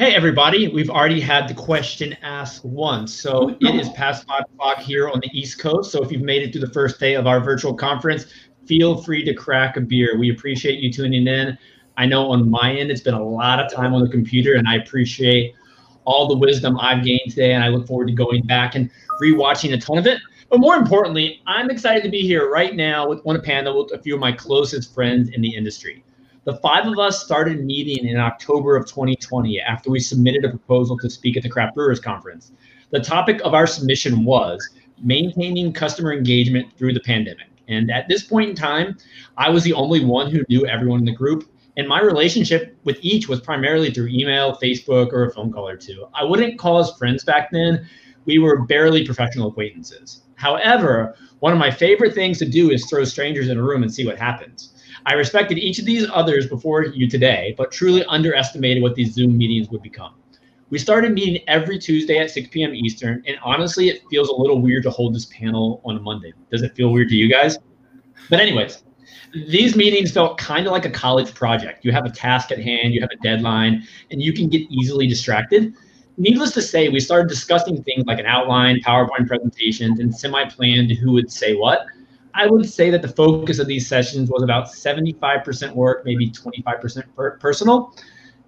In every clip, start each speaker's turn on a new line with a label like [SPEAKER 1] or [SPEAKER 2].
[SPEAKER 1] Hey, everybody. We've already had the question asked once. So it is past five o'clock here on the East Coast. So if you've made it through the first day of our virtual conference, feel free to crack a beer. We appreciate you tuning in. I know on my end, it's been a lot of time on the computer, and I appreciate all the wisdom I've gained today. And I look forward to going back and rewatching a ton of it. But more importantly, I'm excited to be here right now with one panel with a few of my closest friends in the industry. The five of us started meeting in October of 2020 after we submitted a proposal to speak at the Craft Brewers Conference. The topic of our submission was maintaining customer engagement through the pandemic. And at this point in time, I was the only one who knew everyone in the group. And my relationship with each was primarily through email, Facebook, or a phone call or two. I wouldn't call us friends back then. We were barely professional acquaintances. However, one of my favorite things to do is throw strangers in a room and see what happens. I respected each of these others before you today, but truly underestimated what these Zoom meetings would become. We started meeting every Tuesday at 6 p.m. Eastern, and honestly, it feels a little weird to hold this panel on a Monday. Does it feel weird to you guys? But, anyways, these meetings felt kind of like a college project. You have a task at hand, you have a deadline, and you can get easily distracted. Needless to say, we started discussing things like an outline, PowerPoint presentations, and semi planned who would say what. I would say that the focus of these sessions was about 75% work, maybe 25% per- personal.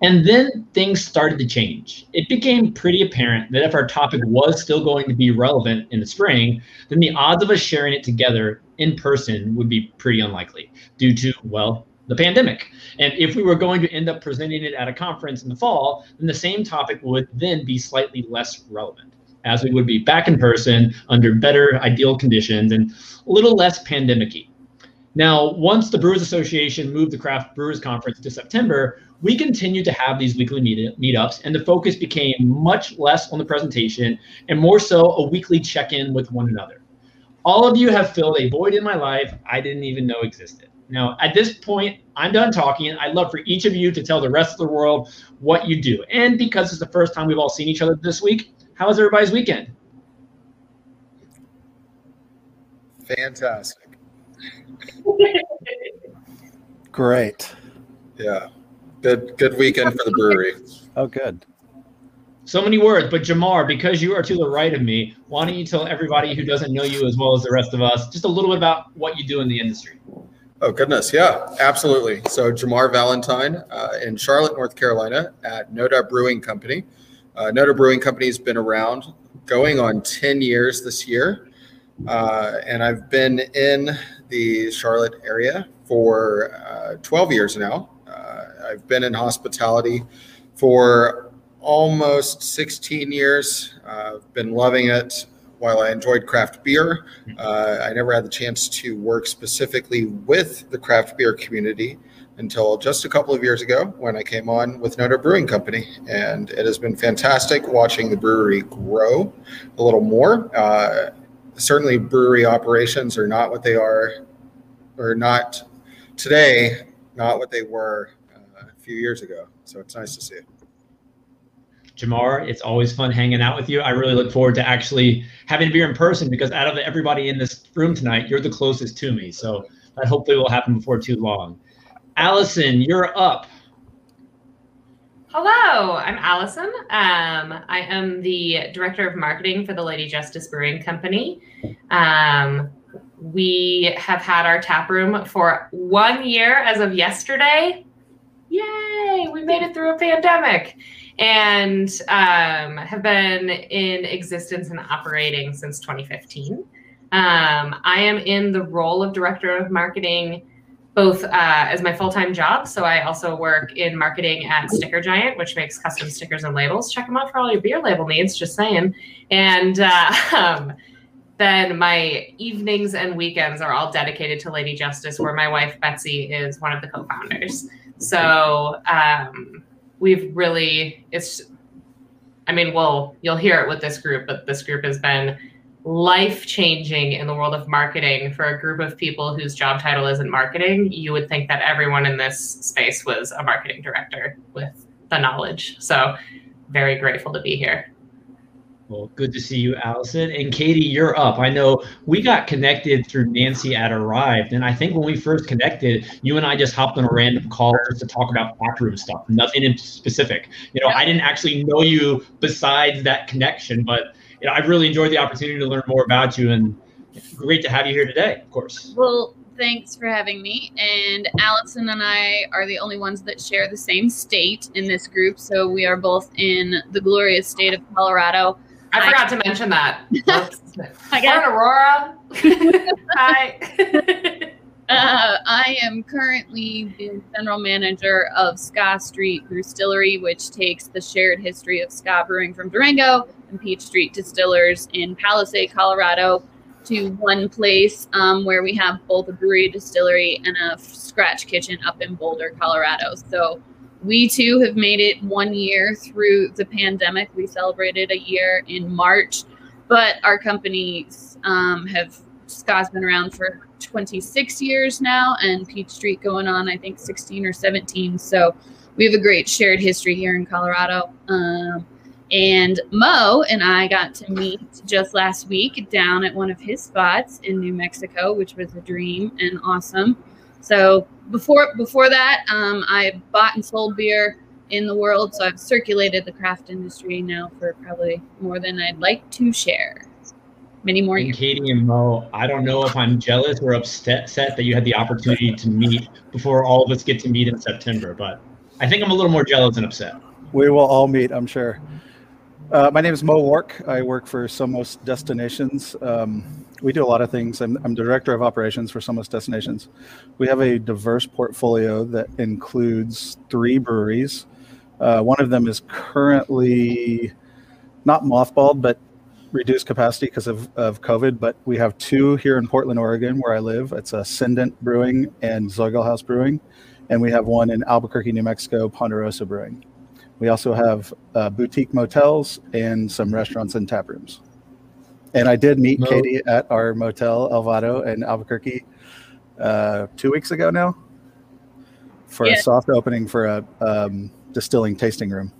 [SPEAKER 1] And then things started to change. It became pretty apparent that if our topic was still going to be relevant in the spring, then the odds of us sharing it together in person would be pretty unlikely due to, well, the pandemic. And if we were going to end up presenting it at a conference in the fall, then the same topic would then be slightly less relevant as we would be back in person under better ideal conditions and a little less pandemic Now, once the Brewers Association moved the Craft Brewers Conference to September, we continued to have these weekly meet- meetups, and the focus became much less on the presentation and more so a weekly check in with one another. All of you have filled a void in my life I didn't even know existed. Now, at this point, I'm done talking. I'd love for each of you to tell the rest of the world what you do. And because it's the first time we've all seen each other this week, how was everybody's weekend?
[SPEAKER 2] Fantastic.
[SPEAKER 3] Great.
[SPEAKER 2] Yeah. Good good weekend for the brewery.
[SPEAKER 3] Oh, good.
[SPEAKER 1] So many words, but Jamar, because you are to the right of me, why don't you tell everybody who doesn't know you as well as the rest of us just a little bit about what you do in the industry?
[SPEAKER 2] Oh goodness, yeah, absolutely. So Jamar Valentine uh, in Charlotte, North Carolina, at Noda Brewing Company. Uh, Noda Brewing Company has been around going on 10 years this year. Uh, and I've been in the Charlotte area for uh, 12 years now. Uh, I've been in hospitality for almost 16 years. I've been loving it. While I enjoyed craft beer, uh, I never had the chance to work specifically with the craft beer community until just a couple of years ago when I came on with Noda Brewing Company. And it has been fantastic watching the brewery grow a little more. Uh, certainly, brewery operations are not what they are, or not today, not what they were uh, a few years ago. So it's nice to see.
[SPEAKER 1] Jamar, it's always fun hanging out with you. I really look forward to actually having a beer in person because out of everybody in this room tonight, you're the closest to me. So that hopefully will happen before too long. Allison, you're up.
[SPEAKER 4] Hello, I'm Allison. Um, I am the director of marketing for the Lady Justice Brewing Company. Um, we have had our tap room for one year as of yesterday. Yay! We made it through a pandemic and um, have been in existence and operating since 2015. Um, I am in the role of director of marketing both uh, as my full-time job. So I also work in marketing at Sticker Giant, which makes custom stickers and labels. Check them out for all your beer label needs. Just saying. And uh, um, then my evenings and weekends are all dedicated to Lady Justice, where my wife Betsy is one of the co-founders. So um, we've really it's. I mean, well, you'll hear it with this group, but this group has been life changing in the world of marketing for a group of people whose job title isn't marketing, you would think that everyone in this space was a marketing director with the knowledge. So, very grateful to be here.
[SPEAKER 1] Well, good to see you, Allison. And Katie, you're up. I know we got connected through Nancy at Arryved. And I think when we first connected, you and I just hopped on a random call just to talk about backroom stuff, nothing in specific. You know, I didn't actually know you besides that connection, but you know, I've really enjoyed the opportunity to learn more about you and great to have you here today, of course.
[SPEAKER 5] Well, thanks for having me. And Allison and I are the only ones that share the same state in this group. So we are both in the glorious state of Colorado.
[SPEAKER 4] I forgot to mention that.
[SPEAKER 5] I
[SPEAKER 4] We're in Aurora. Hi.
[SPEAKER 5] Uh, I am currently the general manager of Ska Street Distillery, which takes the shared history of ska brewing from Durango and Peach Street Distillers in Palisade, Colorado, to one place um, where we have both a brewery, distillery, and a scratch kitchen up in Boulder, Colorado. So we too have made it one year through the pandemic. We celebrated a year in March, but our companies um, have Ska's been around for 26 years now, and Peach Street going on, I think, 16 or 17. So we have a great shared history here in Colorado. Um, and Mo and I got to meet just last week down at one of his spots in New Mexico, which was a dream and awesome. So before before that, um, I bought and sold beer in the world. So I've circulated the craft industry now for probably more than I'd like to share. Many more
[SPEAKER 1] And
[SPEAKER 5] years.
[SPEAKER 1] Katie and Mo, I don't know if I'm jealous or upset that you had the opportunity to meet before all of us get to meet in September, but I think I'm a little more jealous and upset.
[SPEAKER 3] We will all meet, I'm sure. Uh, my name is Mo Wark. I work for Somos Destinations. Um, we do a lot of things. I'm, I'm director of operations for Somos Destinations. We have a diverse portfolio that includes three breweries. Uh, one of them is currently not mothballed, but reduced capacity because of, of COVID. But we have two here in Portland, Oregon, where I live. It's Ascendant Brewing and Zoiglhaus Brewing. And we have one in Albuquerque, New Mexico, Ponderosa Brewing. We also have uh, boutique motels and some restaurants and tap rooms. And I did meet
[SPEAKER 1] Mo-
[SPEAKER 3] Katie at our motel El Vado in Albuquerque uh, two weeks ago now for
[SPEAKER 5] Yeah.
[SPEAKER 3] a soft opening for a um, distilling tasting room.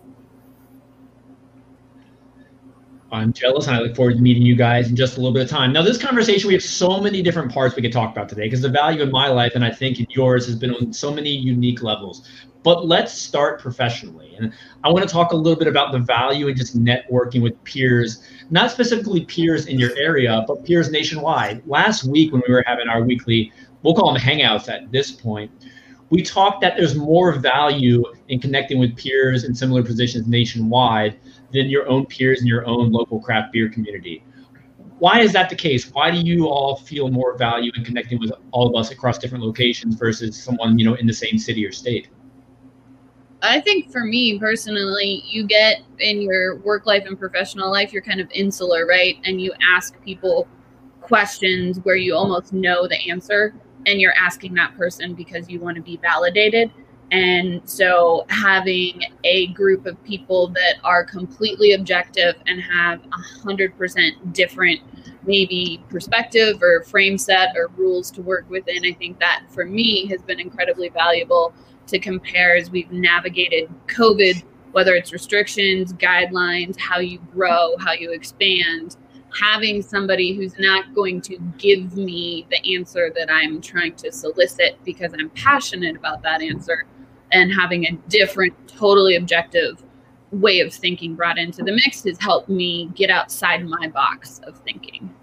[SPEAKER 1] I'm jealous and I look forward to meeting you guys in just a little bit of time. Now, this conversation, we have so many different parts we could talk about today because the value in my life and I think in yours has been on so many unique levels. But let's start professionally. And I want to talk a little bit about the value in just networking with peers, not specifically peers in your area, but peers nationwide. Last week, when we were having our weekly, we'll call them hangouts at this point, we talked that there's more value in connecting with peers in similar positions nationwide than your own peers in your own local craft beer community. Why is that the case? Why do you all feel more value in connecting with all of us across different locations versus someone you know in the same city or state?
[SPEAKER 5] I think for me personally, you get in your work life and professional life, you're kind of insular, right? And you ask people questions where you almost know the answer and you're asking that person because you want to be validated. And so having a group of people that are completely objective and have a hundred percent different maybe perspective or frame set or rules to work within, I think that for me has been incredibly valuable to compare as we've navigated COVID, whether it's restrictions, guidelines, how you grow, how you expand. Having somebody who's not going to give me the answer that I'm trying to solicit because I'm passionate about that answer, and having a different, totally objective way of thinking brought into the mix has helped me get outside my box of thinking.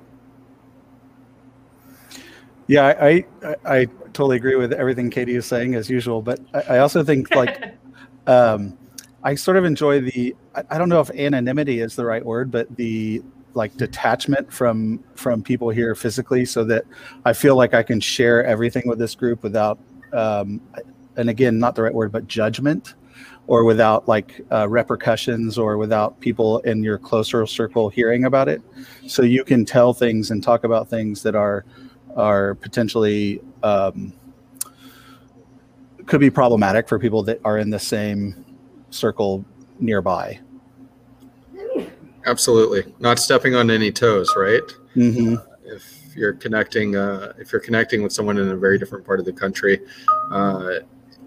[SPEAKER 3] Yeah, I, I I totally agree with everything Katie is saying as usual, but I, I also think like um, I sort of enjoy the I, I don't know if anonymity is the right word, but the like detachment from from people here physically, so that I feel like I can share everything with this group without um, and again not the right word, but judgment or without like uh, repercussions or without people in your closer circle hearing about it. So you can tell things and talk about things that are are potentially um, could be problematic for people that are in the same circle nearby.
[SPEAKER 2] Absolutely. Not stepping on any toes, right?
[SPEAKER 3] hmm
[SPEAKER 2] If you're connecting, uh, if you're connecting with someone in a very different part of the country, uh,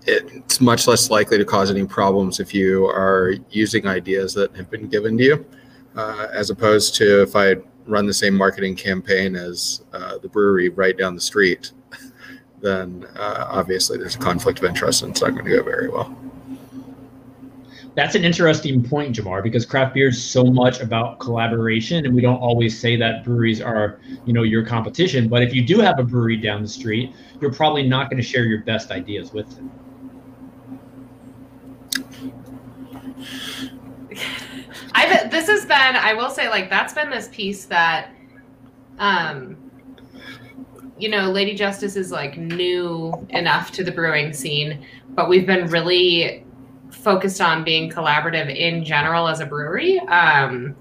[SPEAKER 2] it's much less likely to cause any problems if you are using ideas that have been given to you uh, as opposed to if I run the same marketing campaign as uh, the brewery right down the street, then uh, obviously there's a conflict of interest and it's not going to go very well.
[SPEAKER 1] That's an interesting point, Jamar, because craft beer is so much about collaboration, and we don't always say that breweries are, you know, your competition. But if you do have a brewery down the street, you're probably not going to share your best ideas with them.
[SPEAKER 4] I've this has been I will say like that's been this piece that um you know Lady Justice is like new enough to the brewing scene but we've been really focused on being collaborative in general as a brewery um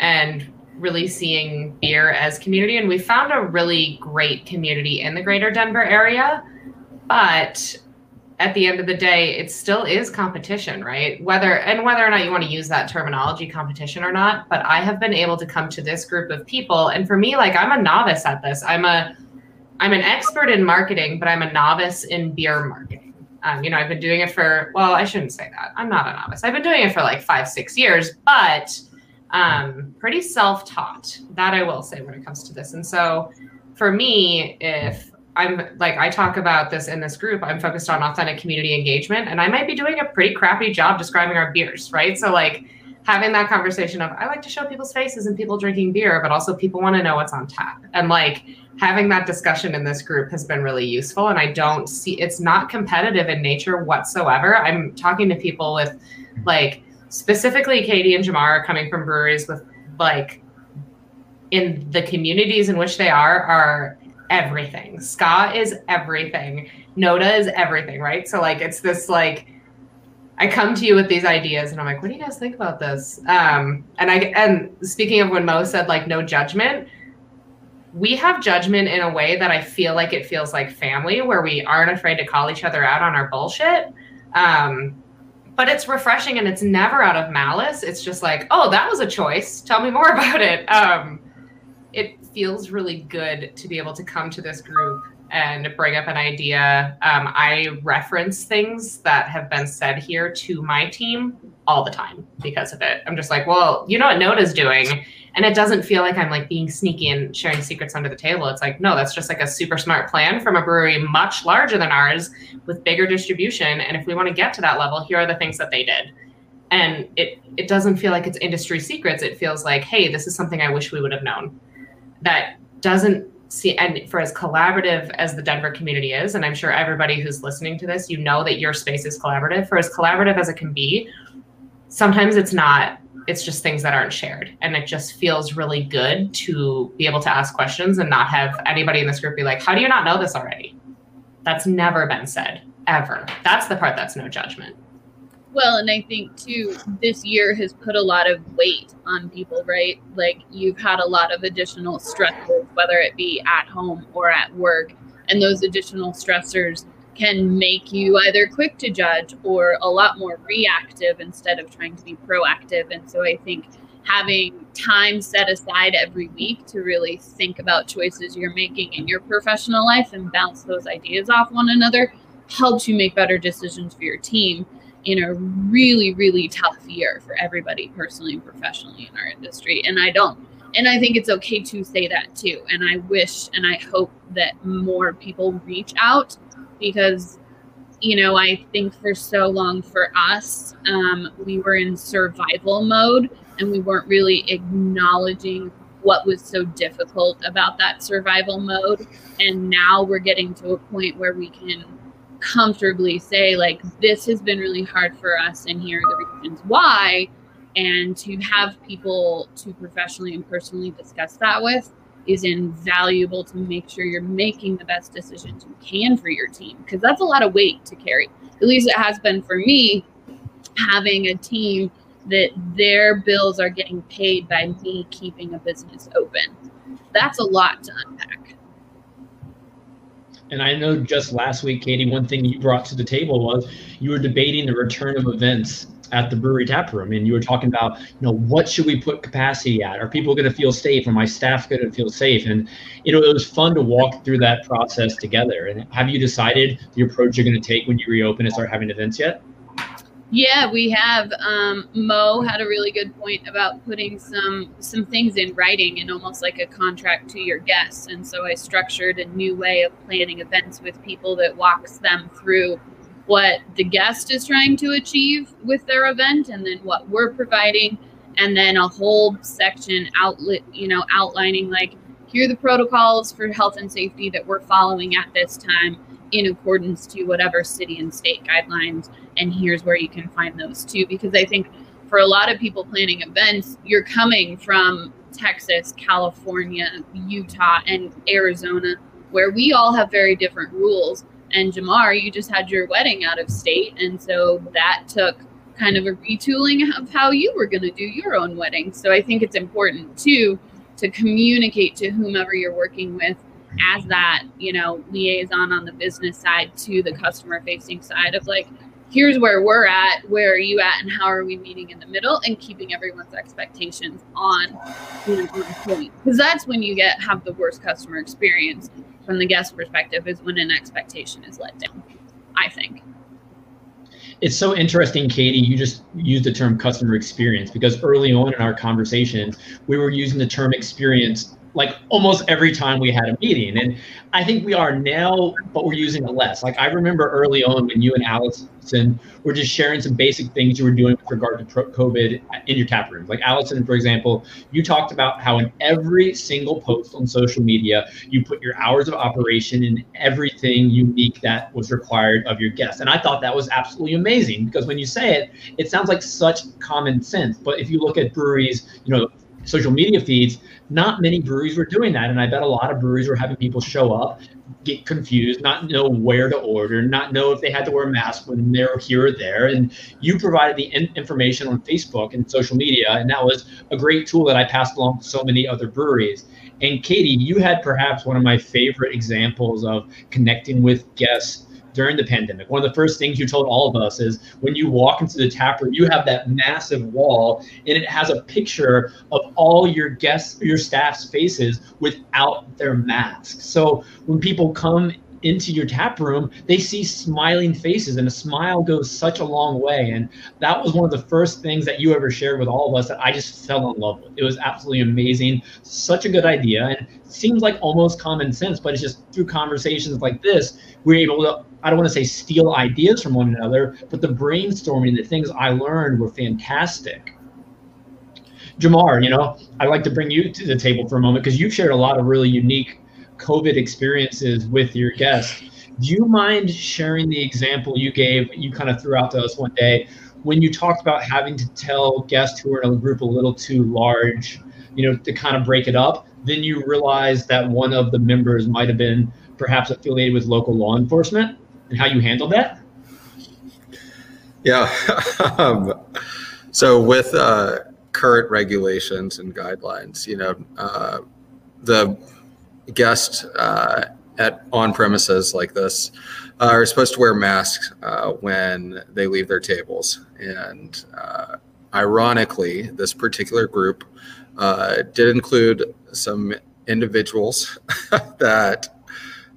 [SPEAKER 4] and really seeing beer as community and we found a really great community in the greater Denver area but at the end of the day, it still is competition, right? Whether and whether or not you want to use that terminology, competition or not. But I have been able to come to this group of people, and for me, like I'm a novice at this. I'm a I'm an expert in marketing, but I'm a novice in beer marketing. Um, you know, I've been doing it for well, I shouldn't say that. I'm not a novice. I've been doing it for like five, six years, but um, pretty self-taught. That I will say when it comes to this. And so, for me, if I'm like I talk about this in this group. I'm focused on authentic community engagement, and I might be doing a pretty crappy job describing our beers, right? So like having that conversation of I like to show people's faces and people drinking beer, but also people want to know what's on tap, and like having that discussion in this group has been really useful. And I don't see it's not competitive in nature whatsoever. I'm talking to people with like specifically Katie and Jamar coming from breweries with like in the communities in which they are are everything. Ska is everything. Noda is everything, right? So like it's this like I come to you with these ideas and I'm like, what do you guys think about this? Um, and I and speaking of when Mo said like no judgment, we have judgment in a way that I feel like it feels like family, where we aren't afraid to call each other out on our bullshit. Um, but it's refreshing and it's never out of malice. It's just like, oh, that was a choice. Tell me more about it. Um, it feels really good to be able to come to this group and bring up an idea. Um, I reference things that have been said here to my team all the time because of it. I'm just like, well, you know what Noda's doing. And it doesn't feel like I'm like being sneaky and sharing secrets under the table. It's like, no, that's just like a super smart plan from a brewery much larger than ours with bigger distribution. And if we want to get to that level, here are the things that they did. And it it doesn't feel like it's industry secrets. It feels like, hey, this is something I wish we would have known that doesn't see and for as collaborative as the denver community is and i'm sure everybody who's listening to this you know that your space is collaborative. For as collaborative as it can be sometimes it's not it's just things that aren't shared. And it just feels really good to be able to ask questions and not have anybody in this group be like how do you not know this already? That's never been said ever. That's the part that's no judgment
[SPEAKER 5] well, and I think too, this year has put a lot of weight on people, right? Like you've had a lot of additional stressors, whether it be at home or at work. And those additional stressors can make you either quick to judge or a lot more reactive instead of trying to be proactive. And so I think having time set aside every week to really think about choices you're making in your professional life and bounce those ideas off one another helps you make better decisions for your team in a really, really tough year for everybody personally and professionally in our industry. And I don't, and I think it's okay to say that too. And I wish and I hope that more people reach out because, you know, I think for so long for us, um, we were in survival mode and we weren't really acknowledging what was so difficult about that survival mode. And now we're getting to a point where we can comfortably say like this has been really hard for us and here are the reasons why. And to have people to professionally and personally discuss that with is invaluable to make sure you're making the best decisions you can for your team because that's a lot of weight to carry. At least it has been for me having a team that their bills are getting paid by me keeping a business open. That's a lot to unpack
[SPEAKER 1] and I know just last week, Katie, one thing you brought to the table was you were debating the return of events at the brewery tap room. And you were talking about you know what should we put capacity at? Are people going to feel safe? Are my staff going to feel safe? And you know it was fun to walk through that process together. And have you decided the approach you're going to take when you reopen and start having events yet
[SPEAKER 5] Yeah, we have. Um, Mo had a really good point about putting some some things in writing and almost like a contract to your guests. And so I structured a new way of planning events with people that walks them through what the guest is trying to achieve with their event, and then what we're providing, and then a whole section outlet, you know, outlining like here are the protocols for health and safety that we're following at this time in accordance to whatever city and state guidelines and here's where you can find those too because i think for a lot of people planning events you're coming from texas california utah and arizona where we all have very different rules. And jamar you just had your wedding out of state and so that took kind of a retooling of how you were going to do your own wedding. So i think it's important too to communicate to whomever you're working with as that you know liaison on the business side to the customer facing side of like here's where we're at where are you at and how are we meeting in the middle and keeping everyone's expectations on you know on point because that's when you get have the worst customer experience from the guest perspective is when an expectation is let down i think
[SPEAKER 1] it's so interesting, Katie. You just used the term customer experience because early on in our conversations, we were using the term experience like almost every time we had a meeting. And I think we are now, but we're using it less. Like I remember early on when you and Allison were just sharing some basic things you were doing with regard to COVID in your tap rooms. Like Allison, for example, you talked about how in every single post on social media, you put your hours of operation and everything unique that was required of your guests. And I thought that was absolutely amazing because when you say it, it sounds like such common sense. But if you look at breweries, you know, social media feeds, not many breweries were doing that. And I bet a lot of breweries were having people show up, get confused, not know where to order, not know if they had to wear a mask when they were here or there. And you provided the in- information on Facebook and social media. And that was a great tool that I passed along to so many other breweries. And Katie, you had perhaps one of my favorite examples of connecting with guests during the pandemic. One of the first things you told all of us is when you walk into the tap room, you have that massive wall and it has a picture of all your guests, your staff's faces without their masks. So when people come into your tap room, they see smiling faces, and a smile goes such a long way. And that was one of the first things that you ever shared with all of us that I just fell in love with. It was absolutely amazing, such a good idea, and seems like almost common sense, but it's just through conversations like this, we're able to I don't want to say steal ideas from one another, but the brainstorming, the things I learned were fantastic. Jamar, you know, I'd like to bring you to the table for a moment because you've shared a lot of really unique COVID experiences with your guests. Do you mind sharing the example you gave, you kind of threw out to us one day when you talked about having to tell guests who are in a group a little too large, you know, to kind of break it up? Then you realized that one of the members might have been perhaps affiliated with local law enforcement and how you handled that?
[SPEAKER 2] Yeah. um, so with uh, current regulations and guidelines, you know, uh, the guest uh, at on premises like this uh, are supposed to wear masks uh, when they leave their tables, and uh, ironically, this particular group did include some individuals that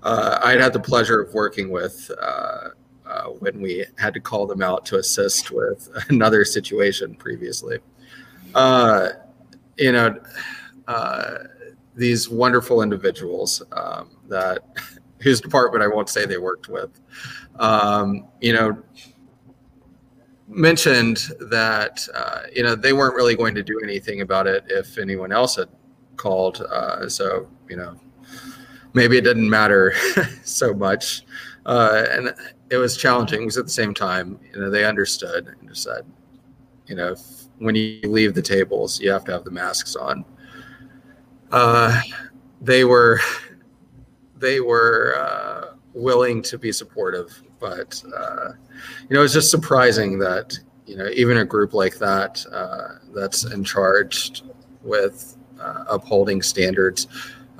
[SPEAKER 2] uh, I'd had the pleasure of working with uh, uh, when we had to call them out to assist with another situation previously. Uh, you know, uh, these wonderful individuals um, that whose department I won't say they worked with, um, you know, mentioned that uh, you know they weren't really going to do anything about it if anyone else had called. so you know maybe it didn't matter so much. Uh, and it was challenging because at the same time, you know, they understood and just said, you know, if, when you leave the tables, you have to have the masks on. Uh, they were, they were uh, willing to be supportive, but uh, you know, it's just surprising that you know even a group like that uh, that's in charge with uh, upholding standards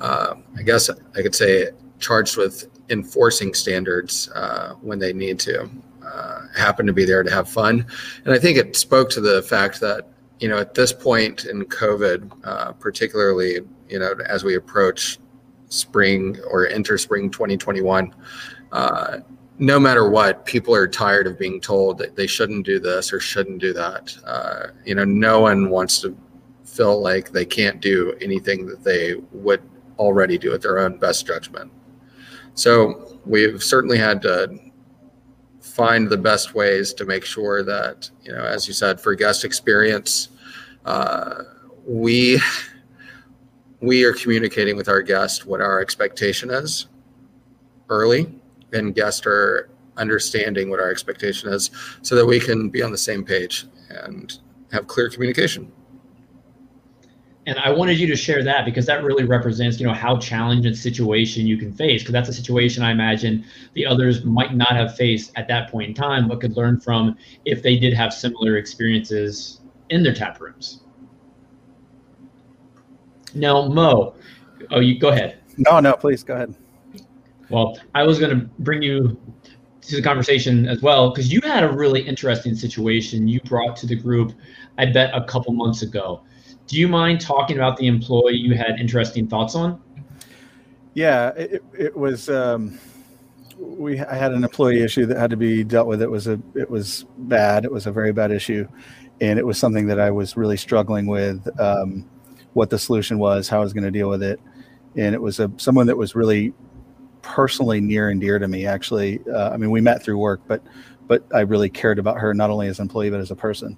[SPEAKER 2] uh, I guess I could say, charged with enforcing standards when they need to. Happen to be there to have fun, and I think it spoke to the fact that you know at this point in COVID, uh, particularly you know as we approach spring or enter spring 2021, uh, no matter what, people are tired of being told that they shouldn't do this or shouldn't do that. Uh, you know, no one wants to feel like they can't do anything that they would already do at their own best judgment. So we've certainly had to find the best ways to make sure that, you know, as you said, for guest experience, uh, we we are communicating with our guest what our expectation is early and guests are understanding what our expectation is so that we can be on the same page and have clear communication
[SPEAKER 1] and i wanted you to share that because that really represents you know how challenging situation you can face because that's a situation i imagine the others might not have faced at that point in time but could learn from if they did have similar experiences in their tap rooms. Now mo oh you go ahead.
[SPEAKER 3] No no please go ahead.
[SPEAKER 1] Well, I was going to bring you to the conversation as well because you had a really interesting situation you brought to the group, I bet, a couple months ago. Do you mind talking about the employee you had interesting thoughts on?
[SPEAKER 3] Yeah, it, it was. Um, we I had an employee issue that had to be dealt with. It was a it was bad. It was a very bad issue, and it was something that I was really struggling with. Um, what the solution was, how I was going to deal with it, and it was a someone that was really personally near and dear to me. Actually, uh, I mean, we met through work, but but I really cared about her not only as an employee but as a person.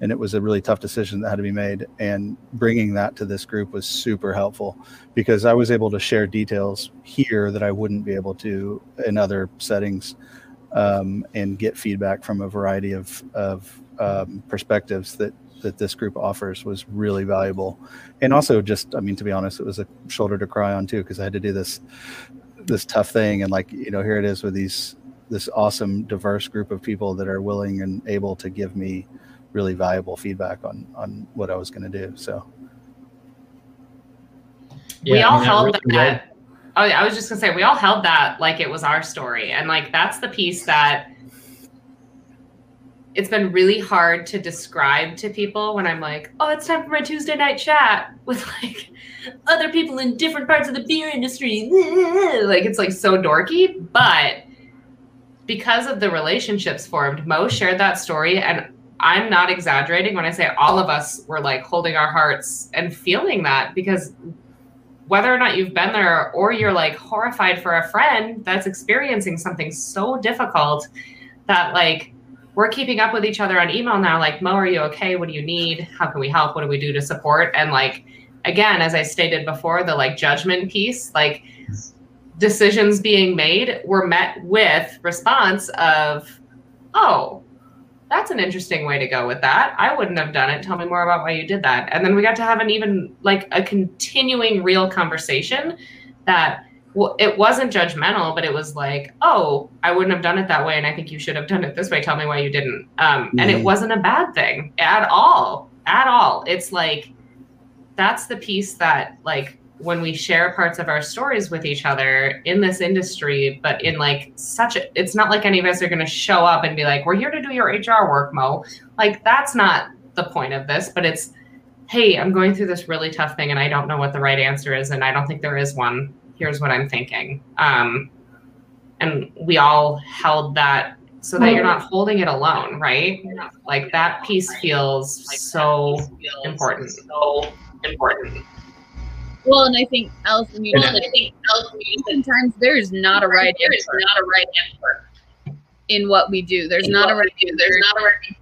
[SPEAKER 3] And it was a really tough decision that had to be made. And bringing that to this group was super helpful because I was able to share details here that I wouldn't be able to in other settings, um, and get feedback from a variety of of um, perspectives that that this group offers was really valuable and also just i mean to be honest it was a shoulder to cry on too because i had to do this this tough thing and like you know here it is with these this awesome diverse group of people that are willing and able to give me really valuable feedback on on what I was going to do so
[SPEAKER 4] yeah, we all I mean, held that, that oh I was just gonna say we all held that like it was our story and like that's the piece that it's been really hard to describe to people when I'm like, oh, it's time for my Tuesday night chat with like other people in different parts of the beer industry. Like it's like so dorky. But because of the relationships formed, Mo shared that story. And I'm not exaggerating when I say all of us were like holding our hearts and feeling that because whether or not you've been there or you're like horrified for a friend that's experiencing something so difficult that like we're keeping up with each other on email now like mo are you okay? What do you need? How can we help? What do we do to support? And like again as i stated before the like judgment piece like decisions being made were met with response of oh that's an interesting way to go with that i wouldn't have done it tell me more about why you did that and then we got to have an even like a continuing real conversation that well, it wasn't judgmental, but it was like, oh, I wouldn't have done it that way, and I think you should have done it this way. Tell me why you didn't. Um, mm-hmm. And it mm-hmm. wasn't a bad thing at all, at all. It's like that's the piece that like when we share parts of our stories with each other in this industry, but in like such a, it's not like any of us are going to show up and be like, we're here to do your HR work, Mo. Like that's not the point of this, but it's, hey, I'm going through this really tough thing and I don't know what the right answer is, and I don't think there is one here's what I'm thinking. Um, and we all held that so that you're not holding it alone, right? Like that piece feels so important. So important.
[SPEAKER 5] Well, and I think Allison, you know, I think sometimes there's not a right answer.
[SPEAKER 4] Not a right answer
[SPEAKER 5] in what we do. There's not a right. There's not a right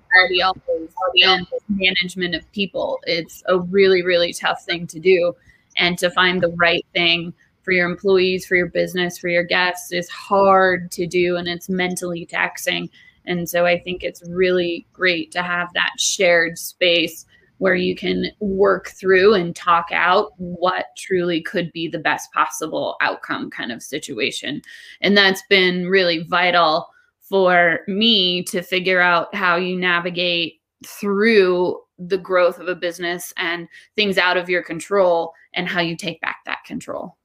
[SPEAKER 5] always management of people. It's a really, really tough thing to do, and to find the right thing for your employees, for your business, for your guests is hard to do and it's mentally taxing. And so I think it's really great to have that shared space where you can work through and talk out what truly could be the best possible outcome kind of situation. And that's been really vital for me to figure out how you navigate through the growth of a business and things out of your control and how you take back that control.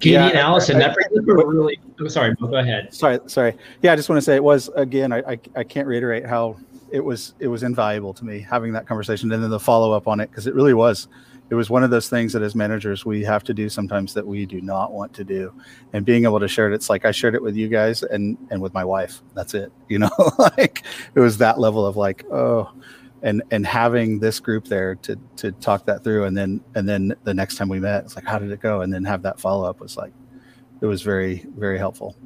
[SPEAKER 1] Katie yeah, and Allison, that brings up a really. Oh, sorry, go ahead.
[SPEAKER 3] Sorry, sorry. Yeah, I just want to say it was again. I, I, I can't reiterate how it was it was invaluable to me having that conversation and then the follow up on it because it really was it was one of those things that as managers we have to do sometimes that we do not want to do and being able to share it it's like i shared it with you guys and and with my wife that's it you know like it was that level of like oh and and having this group there to to talk that through. And then and then the next time we met it's like how did it go? And then have that follow up was like it was very very helpful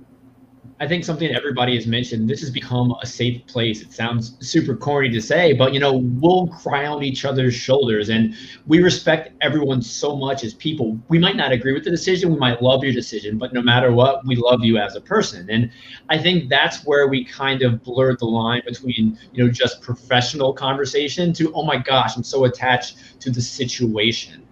[SPEAKER 1] I think something everybody has mentioned. This has become a safe place. It sounds super corny to say, but you know, we'll cry on each other's shoulders, and we respect everyone so much as people. We might not agree with the decision, we might love your decision, but no matter what, we love you as a person. And I think that's where we kind of blurred the line between you know just professional conversation to oh my gosh, I'm so attached to the situation.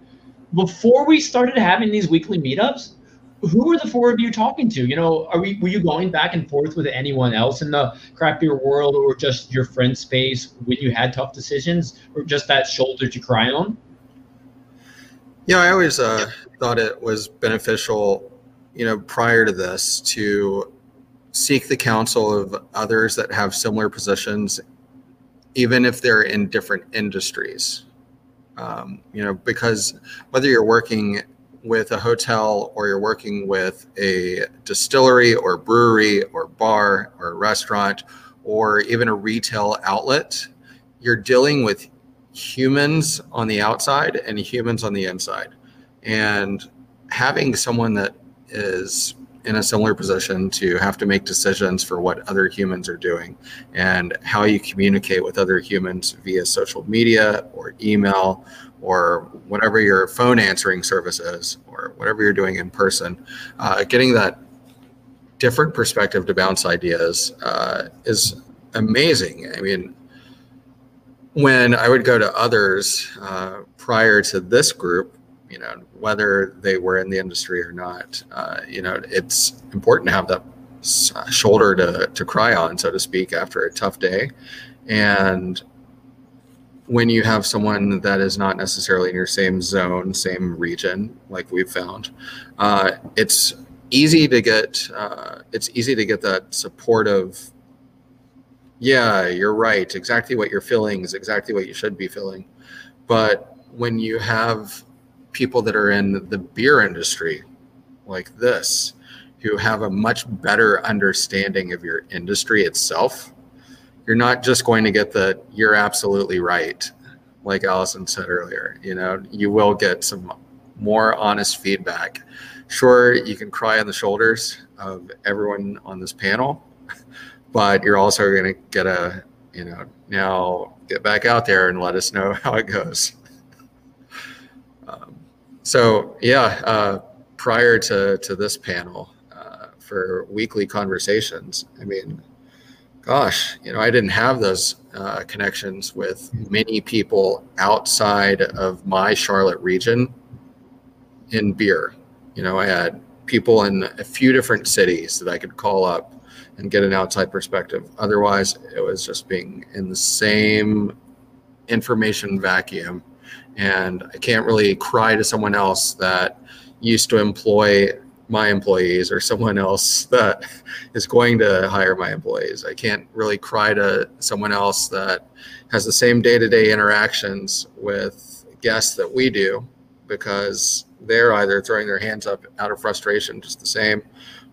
[SPEAKER 1] Before we started having these weekly meetups, who were the four of you talking to? You know, are we were you going back and forth with anyone else in the craft beer world, or just your friend space when you had tough decisions, or just that shoulder to cry on?
[SPEAKER 2] Yeah, I always uh, thought it was beneficial, you know, prior to this to seek the counsel of others that have similar positions, even if they're in different industries. Um, you know, because whether you're working with a hotel or you're working with a distillery or brewery or bar or restaurant or even a retail outlet, you're dealing with humans on the outside and humans on the inside. And having someone that is in a similar position to have to make decisions for what other humans are doing and how you communicate with other humans via social media or email or whatever your phone answering service is, or whatever you're doing in person, uh, getting that different perspective to bounce ideas uh, is amazing. I mean, when I would go to others uh, prior to this group, you know, whether they were in the industry or not, uh, you know, it's important to have that shoulder to, to cry on, so to speak, after a tough day. And when you have someone that is not necessarily in your same zone, same region, like we've found, uh, it's easy to get uh, it's easy to get that supportive. Yeah, you're right. Exactly what you're feeling is exactly what you should be feeling. But when you have people that are in the beer industry, like this, who have a much better understanding of your industry itself, you're not just going to get the you're absolutely right like allison said earlier you know? You will get some more honest feedback. Sure you can cry on the shoulders of everyone on this panel but you're also going to get a you know now get back out there and let us know how it goes. Um, so yeah uh, prior to to this panel uh, for weekly conversations i mean gosh, you know, I didn't have those uh, connections with many people outside of my Charlotte region in beer. You know, I had people in a few different cities that I could call up and get an outside perspective. Otherwise, it was just being in the same information vacuum. And I can't really cry to someone else that used to employ my employees or someone else that is going to hire my employees. I can't really cry to someone else that has the same day to day interactions with guests that we do because they're either throwing their hands up out of frustration just the same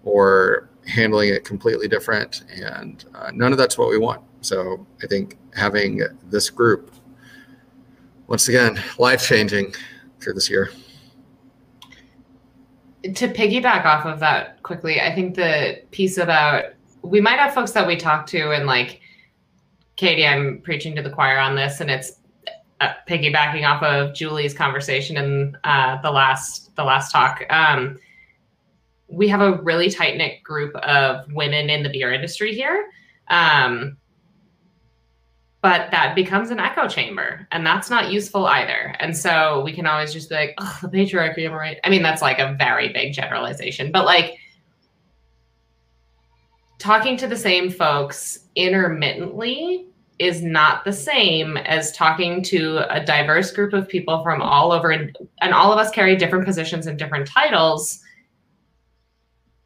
[SPEAKER 2] or handling it completely different. And uh, none of that's what we want. So I think having this group, once again, life changing through this year
[SPEAKER 4] to piggyback off of that quickly, I think the piece about we might have folks that we talk to and like Katie, I'm preaching to the choir on this, and it's uh, piggybacking off of Julie's conversation in uh, the last the last talk. Um, we have a really tight knit group of women in the beer industry here. Um, but that becomes an echo chamber and that's not useful either. And so we can always just be like oh the patriarchy am I right? I mean that's like a very big generalization but like talking to the same folks intermittently is not the same as talking to a diverse group of people from all over and all of us carry different positions and different titles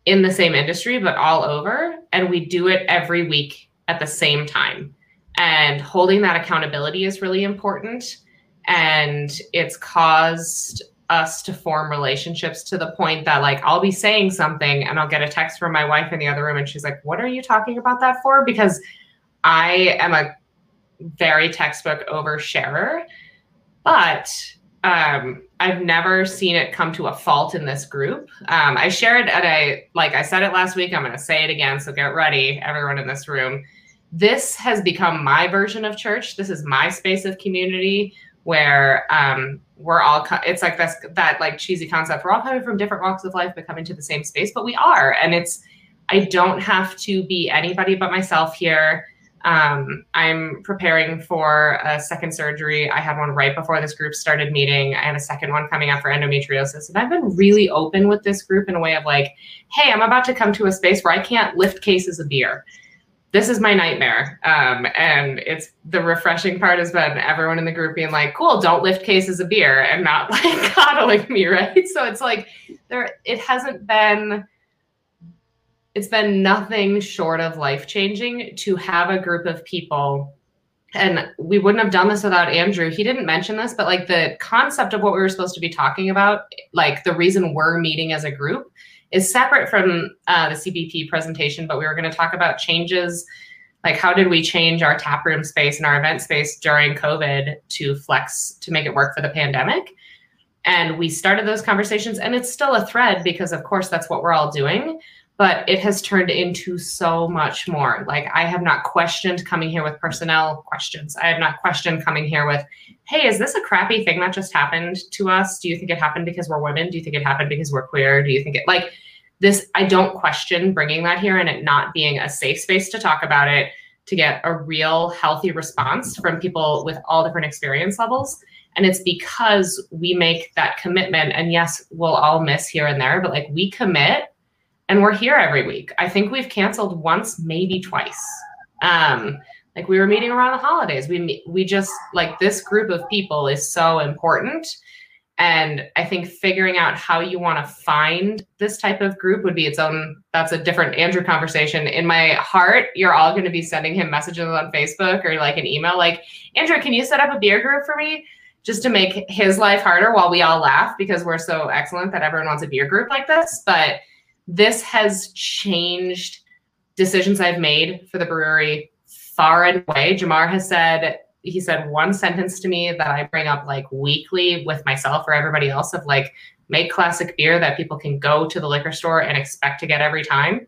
[SPEAKER 4] in the same industry but all over and we do it every week at the same time and holding that accountability is really important. And it's caused us to form relationships to the point that like I'll be saying something and I'll get a text from my wife in the other room and she's like, "What are you talking about that for?" Because I am a very textbook oversharer, but um, I've never seen it come to a fault in this group. Um, I shared at a like I said it last week. I'm going to say it again, so get ready, everyone in this room. This has become my version of church. This is my space of community where um, we're all. It's like this that like cheesy concept. We're all coming from different walks of life, but coming to the same space. But we are, and it's. I don't have to be anybody but myself here. Um, I'm preparing for a second surgery. I had one right before this group started meeting. I have a second one coming up for endometriosis. And I've been really open with this group in a way of like, hey, I'm about to come to a space where I can't lift cases of beer. This is my nightmare. Um, and it's the refreshing part has been everyone in the group being like, cool, don't lift cases of beer and not like coddling me, right? So it's like there it hasn't been it's been nothing short of life changing to have a group of people and we wouldn't have done this without Andrew. He didn't mention this, but like the concept of what we were supposed to be talking about, like the reason we're meeting as a group, is separate from uh, the CBP presentation. But we were going to talk about changes, like how did we change our tap room space and our event space during COVID to flex to make it work for the pandemic. And we started those conversations, and it's still a thread because, of course, that's what we're all doing but it has turned into so much more. Like I have not questioned coming here with personnel questions. I have not questioned coming here with, hey, is this a crappy thing that just happened to us? Do you think it happened because we're women? Do you think it happened because we're queer? Do you think it like this? I don't question bringing that here and it not being a safe space to talk about it, to get a real healthy response from people with all different experience levels. And it's because we make that commitment. And yes, we'll all miss here and there, but like we commit and we're here every week. I think we've canceled once, maybe twice. Um, like we were meeting around the holidays. We we just like this group of people is so important. And I think figuring out how you want to find this type of group would be its own. That's a different Andrew conversation. In my heart, you're all going to be sending him messages on Facebook or like an email, like Andrew, can you set up a beer group for me? Just to make his life harder while we all laugh because we're so excellent that everyone wants a beer group like this. But this has changed decisions I've made for the brewery far and away. Jamar has said, he said one sentence to me that I bring up like weekly with myself or everybody else of like, make classic beer that people can go to the liquor store and expect to get every time.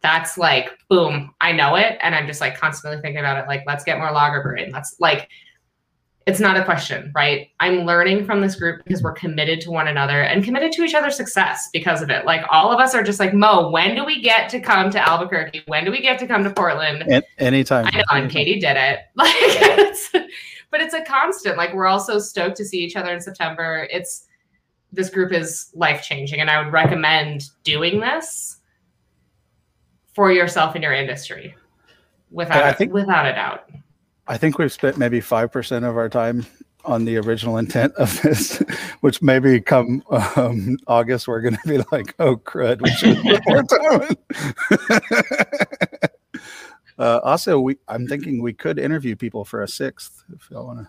[SPEAKER 4] That's like, boom, I know it. And I'm just like constantly thinking about it. Like, let's get more lager brewing. Let's like, it's not a question, right? I'm learning from this group because we're committed to one another and committed to each other's success because of it. Like all of us are just like, Mo, when do we get to come to Albuquerque? When do we get to come to Portland?
[SPEAKER 3] Anytime.
[SPEAKER 4] I know, and Katie did it. Like, it's, but it's a constant. Like we're all so stoked to see each other in September. It's this group is life changing, and I would recommend doing this for yourself in your industry, without think, without a doubt.
[SPEAKER 3] I think we've spent maybe 5% of our time on the original intent of this, which maybe come um, August, we're going to be like, oh, crud, we should put more time. uh, also, we, I'm thinking we could interview people for a sixth if y'all want to.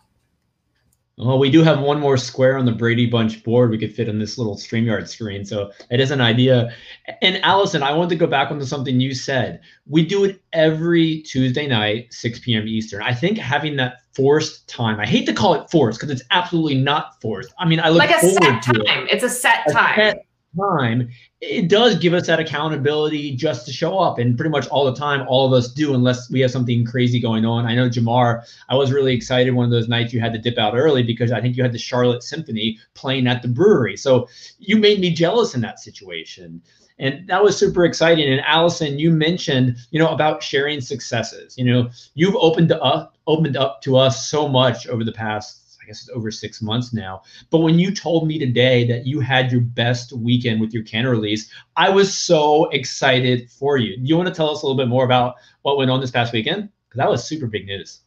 [SPEAKER 1] Well, we do have one more square on the Brady Bunch board we could fit on this little StreamYard screen. So it is an idea. And Allison, I want to go back onto something you said. We do it every Tuesday night, 6 p.m. Eastern. I think having that forced time, I hate to call it forced because it's absolutely not forced. I mean, I look
[SPEAKER 4] like a
[SPEAKER 1] forward
[SPEAKER 4] set
[SPEAKER 1] to
[SPEAKER 4] time.
[SPEAKER 1] it.
[SPEAKER 4] It's a set time. A set
[SPEAKER 1] time, it does give us that accountability just to show up. And pretty much all the time, all of us do, unless we have something crazy going on. I know Jamar, I was really excited one of those nights you had to dip out early because I think you had the Charlotte Symphony playing at the brewery. So you made me jealous in that situation. And that was super exciting. And Allison, you mentioned, you know, about sharing successes. You know, you've opened up opened up to us so much over the past I guess it's over six months now. But when you told me today that you had your best weekend with your can release, I was so excited for you. You want to tell us a little bit more about what went on this past weekend? Because that was super big news.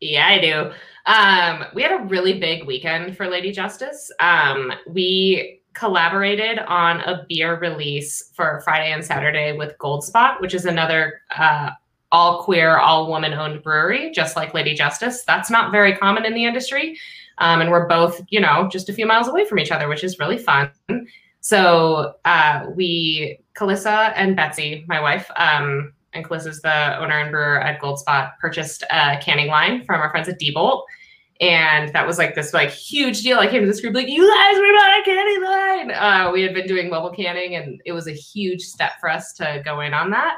[SPEAKER 4] Yeah, I do. Um, we had a really big weekend for Lady Justice. Um, we collaborated on a beer release for Friday and Saturday with Gold Spot, which is another uh, all queer, all woman owned brewery, just like Lady Justice. That's not very common in the industry. Um, and we're both, you know, just a few miles away from each other, which is really fun. So uh, we, Calissa and Betsy, my wife, um, and Calissa's the owner and brewer at Gold Spot, purchased a canning line from our friends at Diebold. And that was like this like huge deal. I came to this group like, you guys, we're bought a canning line. Uh, we had been doing mobile canning, and it was a huge step for us to go in on that.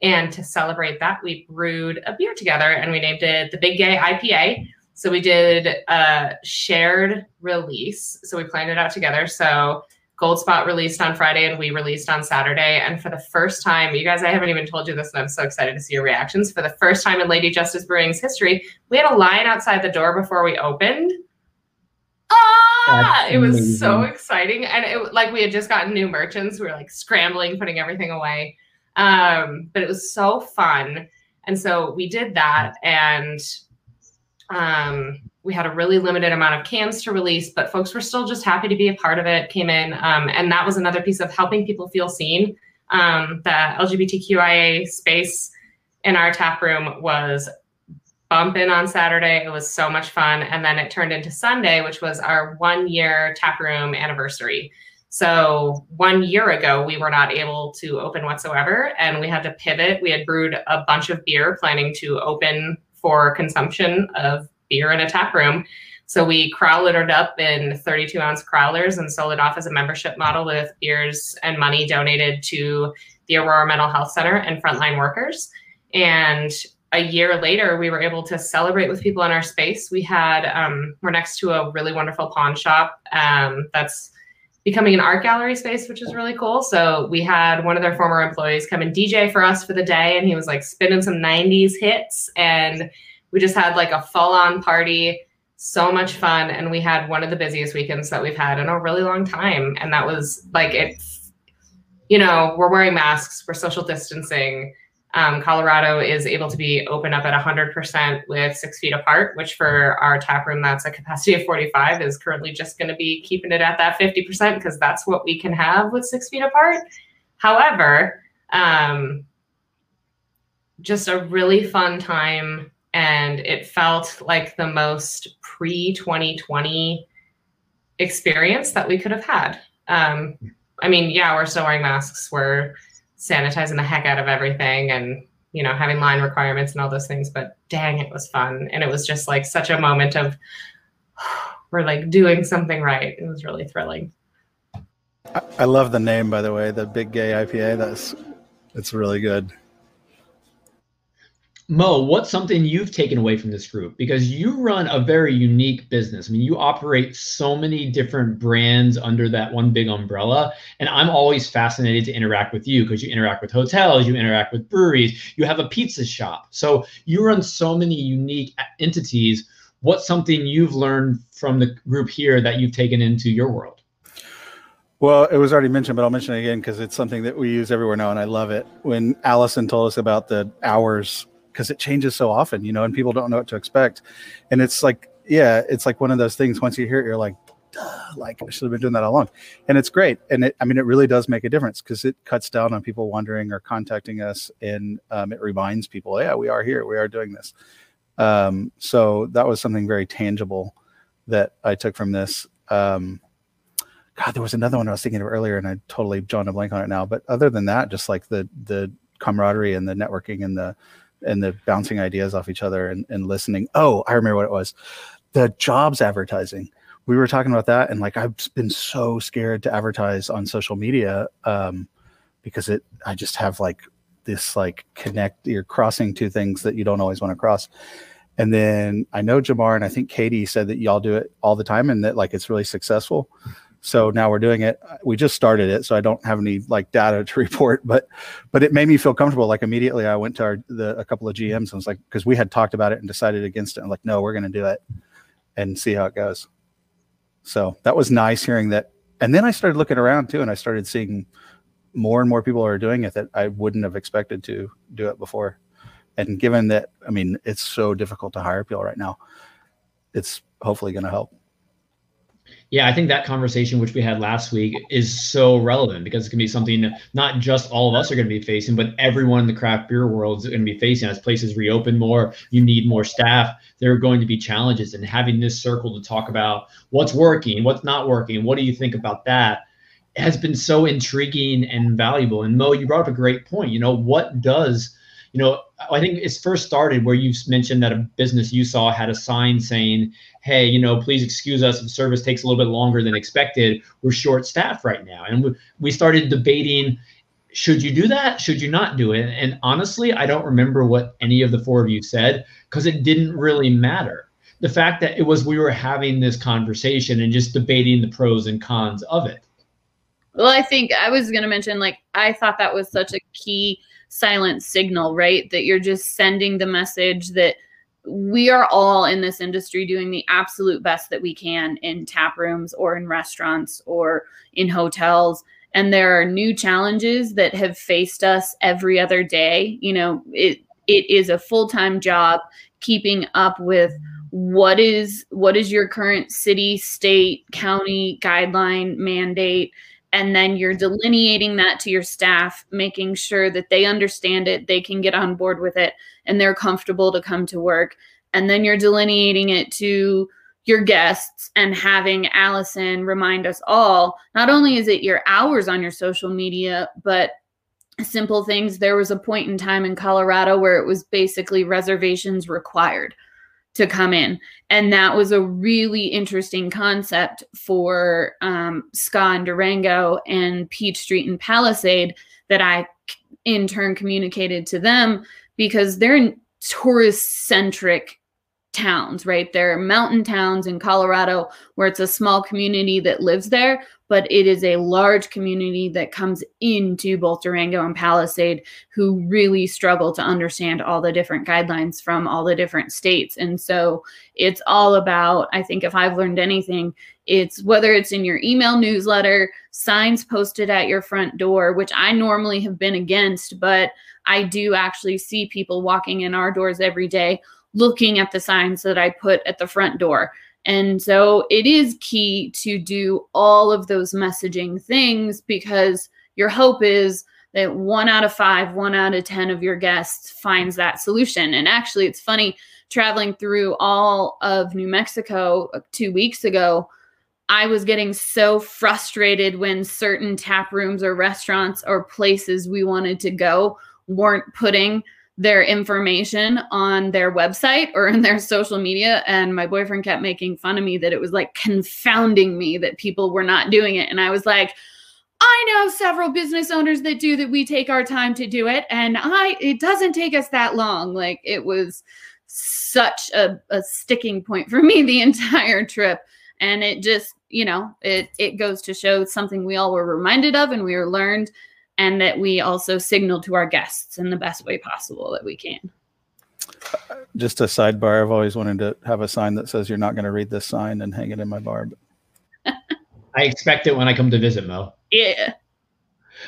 [SPEAKER 4] And to celebrate that, we brewed a beer together and we named it the Big Gay IPA. So we did a shared release. So we planned it out together. So Gold Spot released on Friday and we released on Saturday. And for the first time, you guys, I haven't even told you this, and I'm so excited to see your reactions. For the first time in Lady Justice Brewing's history, we had a line outside the door before we opened. Ah, it was so exciting. And it like we had just gotten new merchants. We were like scrambling, putting everything away. Um, but it was so fun. And so we did that and um, we had a really limited amount of cans to release, but folks were still just happy to be a part of it, came in. Um, and that was another piece of helping people feel seen. Um, the LGBTQIA space in our tap room was bumping on Saturday. It was so much fun. And then it turned into Sunday, which was our one year tap room anniversary. So one year ago, we were not able to open whatsoever, and we had to pivot. We had brewed a bunch of beer, planning to open for consumption of beer in a tap room. So we crowlered it up in 32 ounce crowlers and sold it off as a membership model with beers and money donated to the Aurora Mental Health Center and frontline workers. And a year later, we were able to celebrate with people in our space. We had, um, we're next to a really wonderful pawn shop um, that's becoming an art gallery space, which is really cool. So we had one of their former employees come and DJ for us for the day, and he was like spinning some 90s hits. And we just had like a full on party, so much fun. And we had one of the busiest weekends that we've had in a really long time. And that was like, it, you know, we're wearing masks, we're social distancing um, Colorado is able to be open up at 100% with six feet apart, which for our tap room, that's a capacity of 45, is currently just going to be keeping it at that 50% because that's what we can have with six feet apart. However, um, just a really fun time, and it felt like the most pre 2020 experience that we could have had. Um, I mean, yeah, we're still wearing masks. We're sanitizing the heck out of everything and you know having line requirements and all those things but dang it was fun. And it was just like such a moment of we're like doing something right. It was really thrilling.
[SPEAKER 3] I love the name by the way the big gay ipa that's it's really good
[SPEAKER 1] Mo, what's something you've taken away from this group? Because you run a very unique business. I mean, you operate so many different brands under that one big umbrella. And I'm always fascinated to interact with you because you interact with hotels, you interact with breweries, you have a pizza shop. So you run so many unique entities. What's something you've learned from the group here that you've taken into your world?
[SPEAKER 3] Well, it was already mentioned, but I'll mention it again because it's something that we use everywhere now, and I love it. When Allison told us about the hours because it changes so often, you know, and people don't know what to expect. And it's like, yeah, it's like one of those things. Once you hear it, you're like, Duh, like I should have been doing that all along. And it's great. And it, I mean, it really does make a difference because it cuts down on people wondering or contacting us, and um, it reminds people, yeah, we are here, we are doing this. Um, so that was something very tangible that I took from this. Um, God, there was another one I was thinking of earlier, and I totally drawn a blank on it now. But other than that, just like the the camaraderie and the networking and the and the bouncing ideas off each other and, and listening. Oh, I remember what it was. The jobs advertising. We were talking about that, and like I've been so scared to advertise on social media um, because it. I just have like this like connect. You're crossing two things that you don't always want to cross. And then I know Jamar and I think Katie said that y'all do it all the time and that like it's really successful. So now we're doing it. We just started it, so I don't have any like data to report, but but it made me feel comfortable. Like immediately, I went to our the a couple of GMs and was like, because we had talked about it and decided against it. I'm like, no, we're going to do it and see how it goes. So that was nice hearing that. And then I started looking around too, and I started seeing more and more people are doing it that I wouldn't have expected to do it before. And given that, I mean, it's so difficult to hire people right now, it's hopefully going to help.
[SPEAKER 1] Yeah, I think that conversation which we had last week is so relevant because going to be something not just all of us are going to be facing, but everyone in the craft beer world is going to be facing as places reopen more. You need more staff. There are going to be challenges, and having this circle to talk about what's working, what's not working, what do you think about that, has been so intriguing and valuable. And Mo, you brought up a great point. You know, what does you know, I think it's first started where you mentioned that a business you saw had a sign saying, "Hey, you know, please excuse us if service takes a little bit longer than expected. We're short staffed right now." And we started debating, should you do that? Should you not do it? And honestly, I don't remember what any of the four of you said because it didn't really matter. The fact that it was we were having this conversation and just debating the pros and cons of it.
[SPEAKER 5] Well, I think I was going to mention like I thought that was such a key silent signal, right? That you're just sending the message that we are all in this industry doing the absolute best that we can in tap rooms or in restaurants or in hotels and there are new challenges that have faced us every other day you know it it is a full-time job keeping up with what is what is your current city state county guideline mandate and then you're delineating that to your staff making sure that they understand it they can get on board with it and they're comfortable to come to work. And then you're delineating it to your guests and having allison remind us all not only is it your hours on your social media but simple things. There was a point in time in colorado where it was basically reservations required to come in. And that was a really interesting concept for um, Ska and Durango and Peach Street and Palisade that I in turn communicated to them because they're tourist centric towns, right? There are mountain towns in Colorado where it's a small community that lives there, but it is a large community that comes into both Durango and Palisade who really struggle to understand all the different guidelines from all the different states. And so it's all about, I think, if I've learned anything, it's whether it's in your email newsletter, signs posted at your front door, which I normally have been against, but I do actually see people walking in our doors every day looking at the signs that I put at the front door. And so it is key to do all of those messaging things because your hope is that one out of five, one out of 10 of your guests finds that solution. And actually, it's funny traveling through all of New Mexico uh, two weeks ago. I was getting so frustrated when certain tap rooms or restaurants or places we wanted to go weren't putting their information on their website or in their social media. And my boyfriend kept making fun of me that it was like confounding me that people were not doing it. And I was like, I know several business owners that do that we take our time to do it. And I it doesn't take us that long. Like it was such a, a sticking point for me the entire trip. And it just, you know, it it goes to show something we all were reminded of and we were learned and that we also signal to our guests in the best way possible that we can.
[SPEAKER 3] Just a sidebar, I've always wanted to have a sign that says you're not going to read this sign and hang it in my bar.
[SPEAKER 1] I expect it when I come to visit Mo.
[SPEAKER 5] Yeah.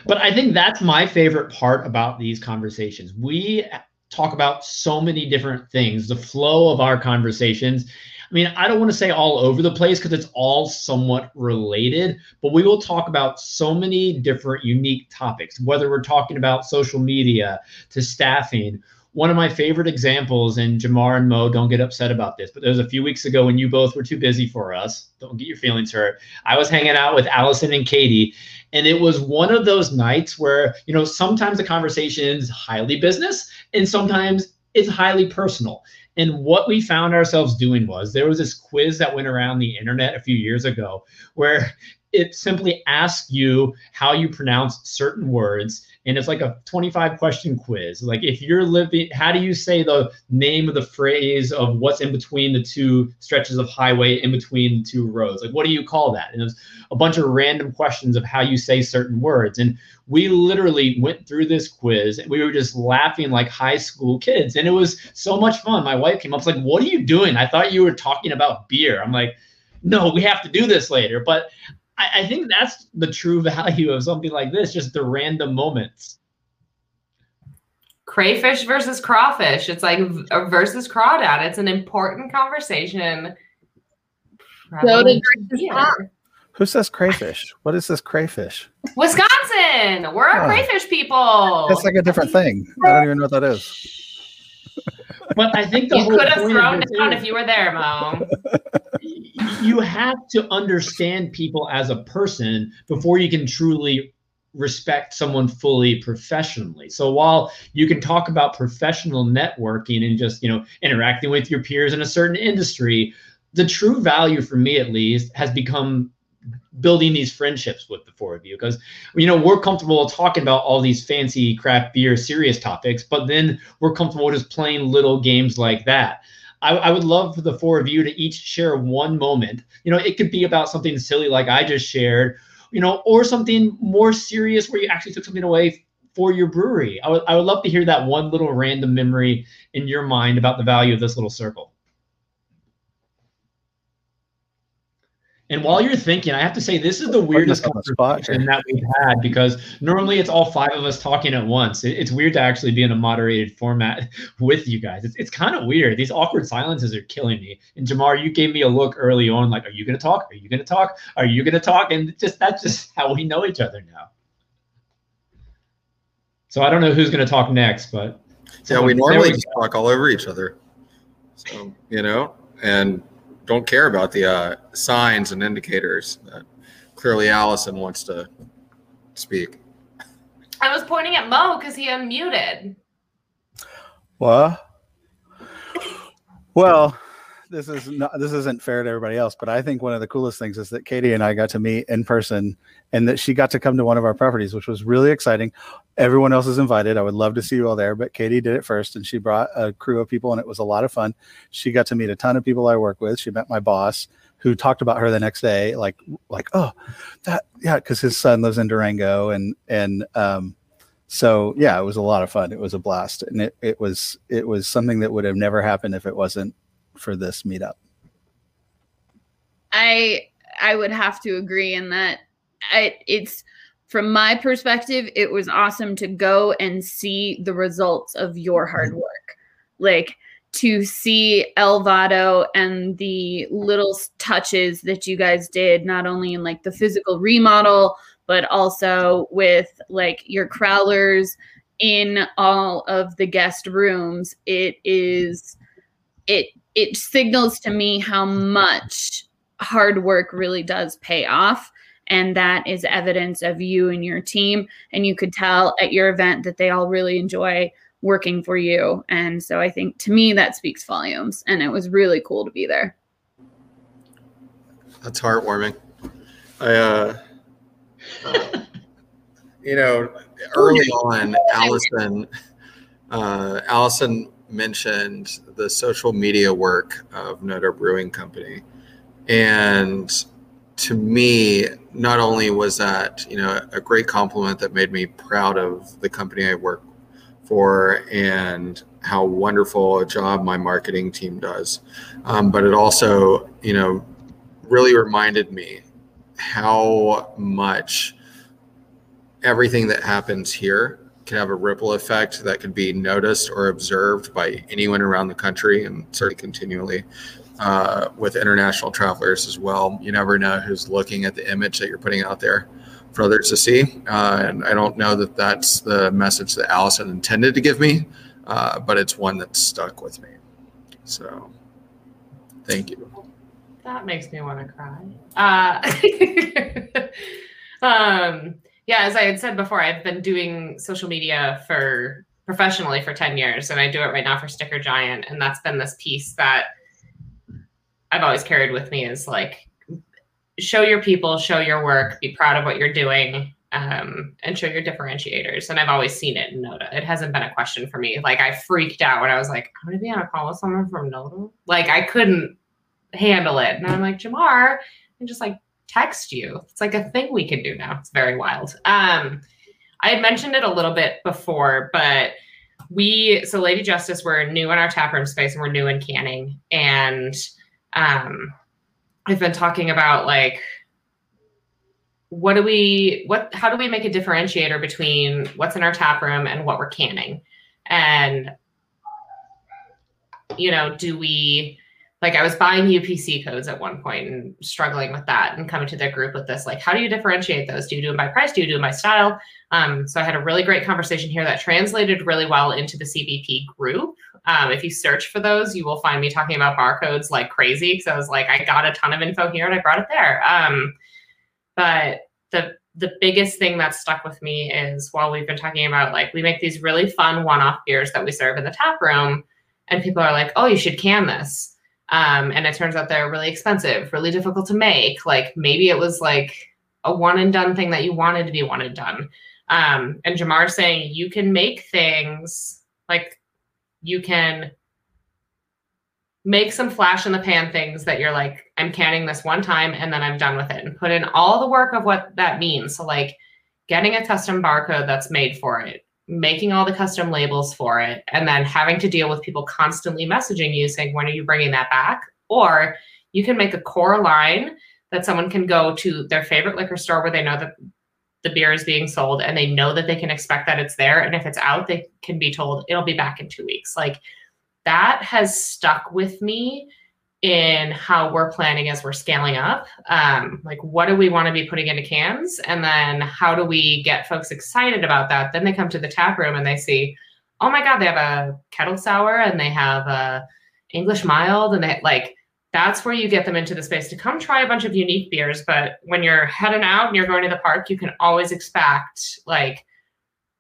[SPEAKER 1] But I think that's my favorite part about these conversations. We talk about so many different things, the flow of our conversations I mean, I don't want to say all over the place because it's all somewhat related, but we will talk about so many different unique topics, whether we're talking about social media to staffing. One of my favorite examples, and Jamar and Mo, don't get upset about this, but there was a few weeks ago when you both were too busy for us. Don't get your feelings hurt. I was hanging out with Allison and Katie, and it was one of those nights where, you know, sometimes the conversation is highly business and sometimes it's highly personal. And what we found ourselves doing was there was this quiz that went around the internet a few years ago where it simply asked you how you pronounce certain words and it's like a 25 question quiz. Like if you're living how do you say the name of the phrase of what's in between the two stretches of highway in between the two roads? Like what do you call that? And there's a bunch of random questions of how you say certain words. And we literally went through this quiz and we were just laughing like high school kids. And it was so much fun. My wife came up was like what are you doing? I thought you were talking about beer. I'm like no we have to do this later. But I, I think that's the true value of something like this, just the random moments
[SPEAKER 4] crayfish versus crawfish. It's like versus crawdad. It's an important conversation
[SPEAKER 5] Soda versus
[SPEAKER 3] Who says crayfish? What is this crayfish?
[SPEAKER 4] Wisconsin. We're a
[SPEAKER 3] Oh.
[SPEAKER 4] crayfish people.
[SPEAKER 3] That's like a different thing. I don't even know what that is.
[SPEAKER 1] But I think the
[SPEAKER 4] you could have thrown down
[SPEAKER 1] is-
[SPEAKER 4] if you were there, Mo.
[SPEAKER 1] you have to understand people as a person before you can truly respect someone fully professionally. So while you can talk about professional networking and just, you know, interacting with your peers in a certain industry, the true value for me at least has become building these friendships with the four of you because you know we're comfortable talking about all these fancy craft beer serious topics but then we're comfortable just playing little games like that I, I would love for the four of you to each share one moment. You know, it could be about something silly like I just shared, you know, or something more serious where you actually took something away for your brewery. I would, I would love to hear that one little random memory in your mind about the value of this little circle. And while you're thinking, I have to say this is the weirdest
[SPEAKER 3] us on the spot
[SPEAKER 1] conversation that we've had because normally it's all five of us talking at once. It- it's weird to actually be in a moderated format with you guys. It's, it's kind of weird. These awkward silences are killing me. And Jamar, you gave me a look early on, like, are you going to talk? Are you going to talk? Are you going to talk? And just that's just how we know each other now. So I don't know who's going to talk next, but
[SPEAKER 2] Yeah, we normally
[SPEAKER 1] we
[SPEAKER 2] just talk all over each other. So, you know, and don't care about the uh, signs and indicators that clearly Allison wants to speak.
[SPEAKER 4] I was pointing at Mo because he unmuted.
[SPEAKER 3] What? Well, this is not this isn't fair to everybody else, but I think one of the coolest things is that Katie and I got to meet in person and that she got to come to one of our properties, which was really exciting. Everyone else is invited. I would love to see you all there, but Katie did it first and she brought a crew of people and it was a lot of fun. She got to meet a ton of people I work with. She met my boss who talked about her the next day, like like, oh, that yeah, because his son lives in Durango and and um so yeah, it was a lot of fun. It was a blast, and it, it was it was something that would have never happened if it wasn't for this meetup.
[SPEAKER 5] I I would have to agree in that I, it's from my perspective it was awesome to go and see the results of your mm-hmm. hard work like to see El Vado and the little touches that you guys did not only in like the physical remodel but also with like your crowlers in all of the guest rooms it is it it signals to me how much hard work really does pay off. And that is evidence of you and your team. And you could tell at your event that they all really enjoy working for you. And so i think to me that speaks volumes. And it was really cool to be there.
[SPEAKER 2] That's heartwarming. I, uh, you know, early on, Allison, uh, Allison mentioned the social media work of Noda Brewing Company, and to me, not only was that you know a great compliment that made me proud of the company I work for and how wonderful a job my marketing team does, um, but it also you know really reminded me how much everything that happens here can have a ripple effect that can be noticed or observed by anyone around the country and certainly continually uh, with international travelers as well. You never know who's looking at the image that you're putting out there for others to see. Uh, and I don't know that that's the message that Allison intended to give me, uh, but it's one that stuck with me. So thank you.
[SPEAKER 4] That makes me want to cry. Uh, um, yeah, as I had said before, I've been doing social media for professionally for 10 years, and I do it right now for Sticker Giant. And that's been this piece that I've always carried with me is like, show your people, show your work, be proud of what you're doing, um, and show your differentiators. And I've always seen it in Noda. It hasn't been a question for me. Like, I freaked out when I was like, I'm to be on a call with someone from Noda. Like, I couldn't handle it. And I'm like, Jamar, and just like text you. It's like a thing we can do now. It's very wild. Um, I had mentioned it a little bit before, but we so Lady Justice, we're new in our taproom space and we're new in canning. And um I've been talking about like what do we what how do we make a differentiator between what's in our tap room and what we're canning? And you know, do we like I was buying UPC codes at one point and struggling with that and coming to their group with this, like, how do you differentiate those? Do you do them by price? Do you do them by style? Um, so I had a really great conversation here that translated really well into the CBP group. Um, if you search for those, you will find me talking about barcodes like crazy. Because I was like, I got a ton of info here and I brought it there. Um, but the the biggest thing that stuck with me is while we've been talking about like we make these really fun one-off beers that we serve in the tap room, and people are like, oh, you should can this. Um, and it turns out they're really expensive, really difficult to make. Like maybe it was like a one and done thing that you wanted to be one and done. Um, and Jamar saying you can make things like you can make some flash in the pan things that you're like, I'm canning this one time and then I'm done with it and put in all the work of what that means. So, like getting a custom barcode that's made for it, making all the custom labels for it, and then having to deal with people constantly messaging you saying, When are you bringing that back? Or you can make a core line that someone can go to their favorite liquor store where they know that the beer is being sold and they know that they can expect that it's there. And if it's out, they can be told it'll be back in two weeks. Like that has stuck with me in how we're planning as we're scaling up. Um, like, what do we want to be putting into cans? And then how do we get folks excited about that? Then they come to the tap room and they see, oh my God, they have a kettle sour and they have a English mild and they like, that's where you get them into the space to come try a bunch of unique beers. But when you're heading out and you're going to the park, you can always expect like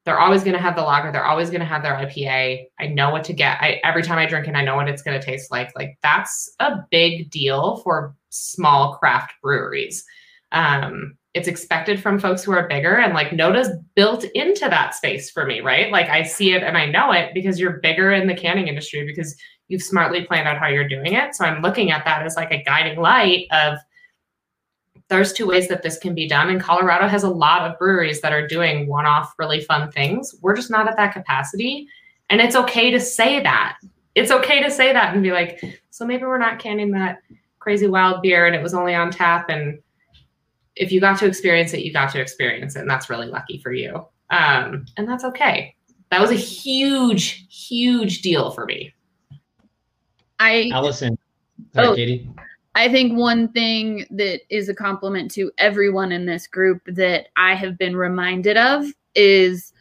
[SPEAKER 4] they're always going to have the lager. They're always going to have their IPA. I know what to get. I, every time I drink it, I know what it's going to taste like. Like that's a big deal for small craft breweries. Um, it's expected from folks who are bigger and like Noda's built into that space for me, right? Like I see it and I know it because you're bigger in the canning industry because you've smartly planned out how you're doing it. So I'm looking at that as like a guiding light of there's two ways that this can be done. And Colorado has a lot of breweries that are doing one off, really fun things. We're just not at that capacity. And it's okay to say that. It's okay to say that and be like, so maybe we're not canning that crazy wild beer and it was only on tap. And if you got to experience it, you got to experience it. And that's really lucky for you. Um, and that's okay. That was a huge, huge deal for me.
[SPEAKER 5] I
[SPEAKER 1] Allison. Sorry,
[SPEAKER 5] Oh.
[SPEAKER 1] Katie.
[SPEAKER 5] I think one thing that is a compliment to everyone in this group that I have been reminded of is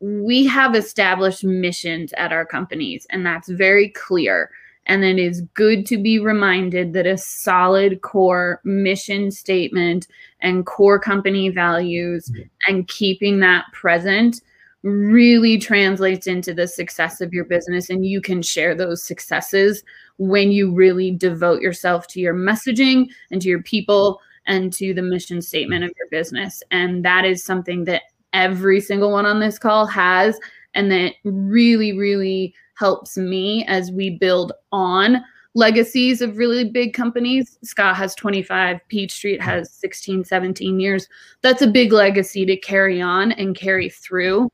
[SPEAKER 5] we have established missions at our companies, and that's very clear. And it is good to be reminded that a solid core mission statement and core company values and keeping that present really translates into the success of your business. And you can share those successes when you really devote yourself to your messaging and to your people and to the mission statement of your business. And that is something that every single one on this call has, and that really, really helps me as we build on legacies of really big companies. Ska has 25, Peach Street has 16, 17 years. That's a big legacy to carry on and carry through.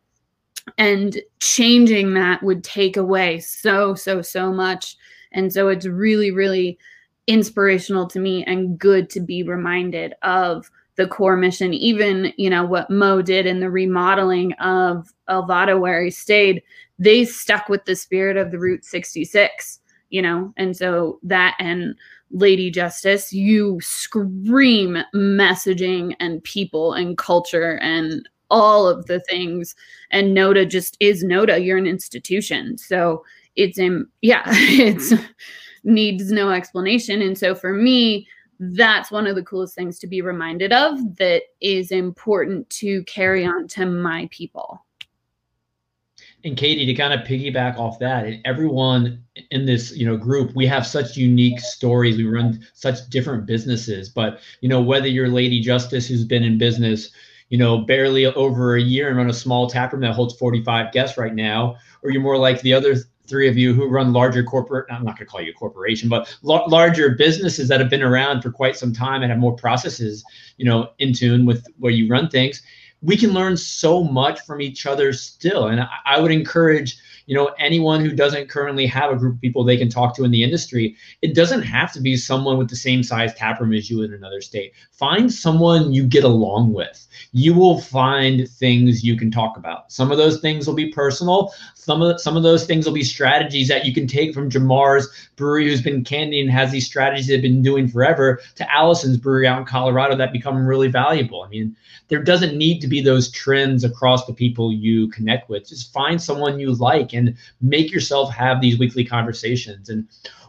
[SPEAKER 5] And changing that would take away so, so, so much. And so it's really, really inspirational to me and good to be reminded of the core mission. Even, you know, what Mo did in the remodeling of El Vado where he stayed, they stuck with the spirit of the Route 66, you know, and so that and Lady Justice, you scream messaging and people and culture and all of the things. And Noda just is Noda. You're an institution. So it's in, yeah, it's mm-hmm. needs no explanation. And so for me, that's one of the coolest things to be reminded of that is important to carry on to my people.
[SPEAKER 1] And Katie, to kind of piggyback off that, and everyone in this, you know, group, we have such unique stories. We run such different businesses, but you know, whether you're Lady Justice, who's been in business, you know, barely over a year and run a small tap room that holds 45 guests right now, or you're more like the other three of you who run larger corporate, I'm not going to call you a corporation, but l- larger businesses that have been around for quite some time and have more processes, you know, in tune with where you run things we can learn so much from each other still. And I, I would encourage you know anyone who doesn't currently have a group of people they can talk to in the industry it doesn't have to be someone with the same size taproom as you in another state. Find someone you get along with. You will find things you can talk about. Some of those things will be personal. Some of some of those things will be strategies that you can take from jamar's brewery who's been candy and has these strategies they've been doing forever to allison's brewery out in colorado that become really valuable. I mean there doesn't need to be those trends across the people you connect with. Just find someone you like and make yourself have these weekly conversations. And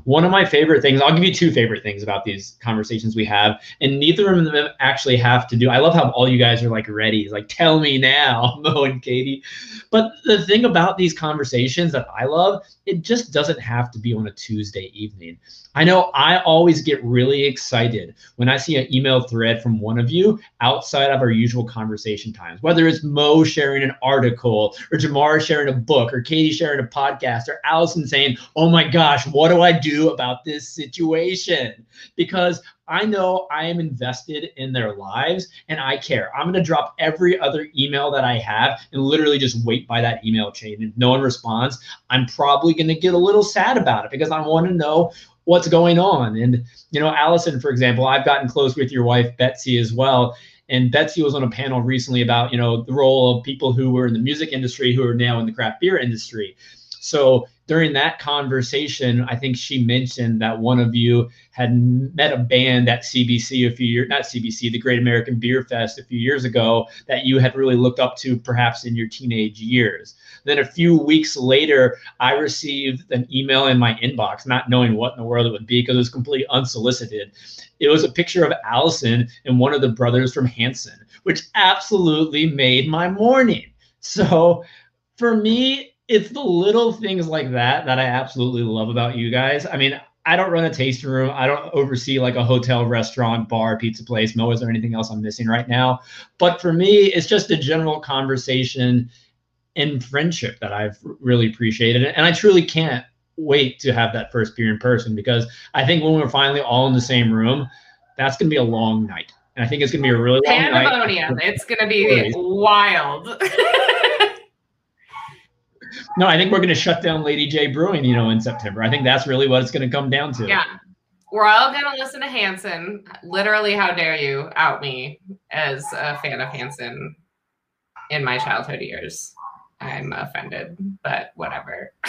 [SPEAKER 1] one of my favorite things, I'll give you two favorite things about these conversations we have, and neither of them actually have to do. I love how all you guys are like ready, like tell me now, Mo and Katie. But the thing about these conversations that I love, it just doesn't have to be on a Tuesday evening. I know I always get really excited when I see an email thread from one of you outside of our usual conversation times, whether it's Mo sharing an article or Jamar sharing a book or Katie sharing a podcast or Allison saying, Oh my gosh, what do I do about this situation? Because I know I am invested in their lives and I care. I'm going to drop every other email that I have and literally just wait by that email chain. If no one responds, I'm probably going to get a little sad about it because I want to know what's going on. And, you know, Allison, for example, I've gotten close with your wife, Betsy, as well. And Betsy was on a panel recently about, you know, the role of people who were in the music industry who are now in the craft beer industry. So during that conversation, I think she mentioned that one of you had met a band at CBC a few years, not CBC, the Great American Beer Fest a few years ago that you had really looked up to perhaps in your teenage years. Then a few weeks later, I received an email in my inbox, not knowing what in the world it would be because it was completely unsolicited. It was a picture of Allison and one of the brothers from Hanson, which absolutely made my morning. So for me, it's the little things like that that I absolutely love about you guys. I mean, I don't run a tasting room. I don't oversee like a hotel, restaurant, bar, pizza place. Mo, is there anything else I'm missing right now? But for me, it's just a general conversation and friendship that I've really appreciated. And I truly can't wait to have that first beer in person because I think when we're finally all in the same room, that's going to be a long night. And I think it's going to be a really long
[SPEAKER 4] Pandemonium. It's going to be wild.
[SPEAKER 1] no, I think we're going to shut down Lady J Brewing, you know, in September. I think that's really what it's going to come down to.
[SPEAKER 4] Yeah. We're all going to listen to Hanson. Literally, how dare you out me as a fan of Hanson in my childhood years? I'm offended, but whatever.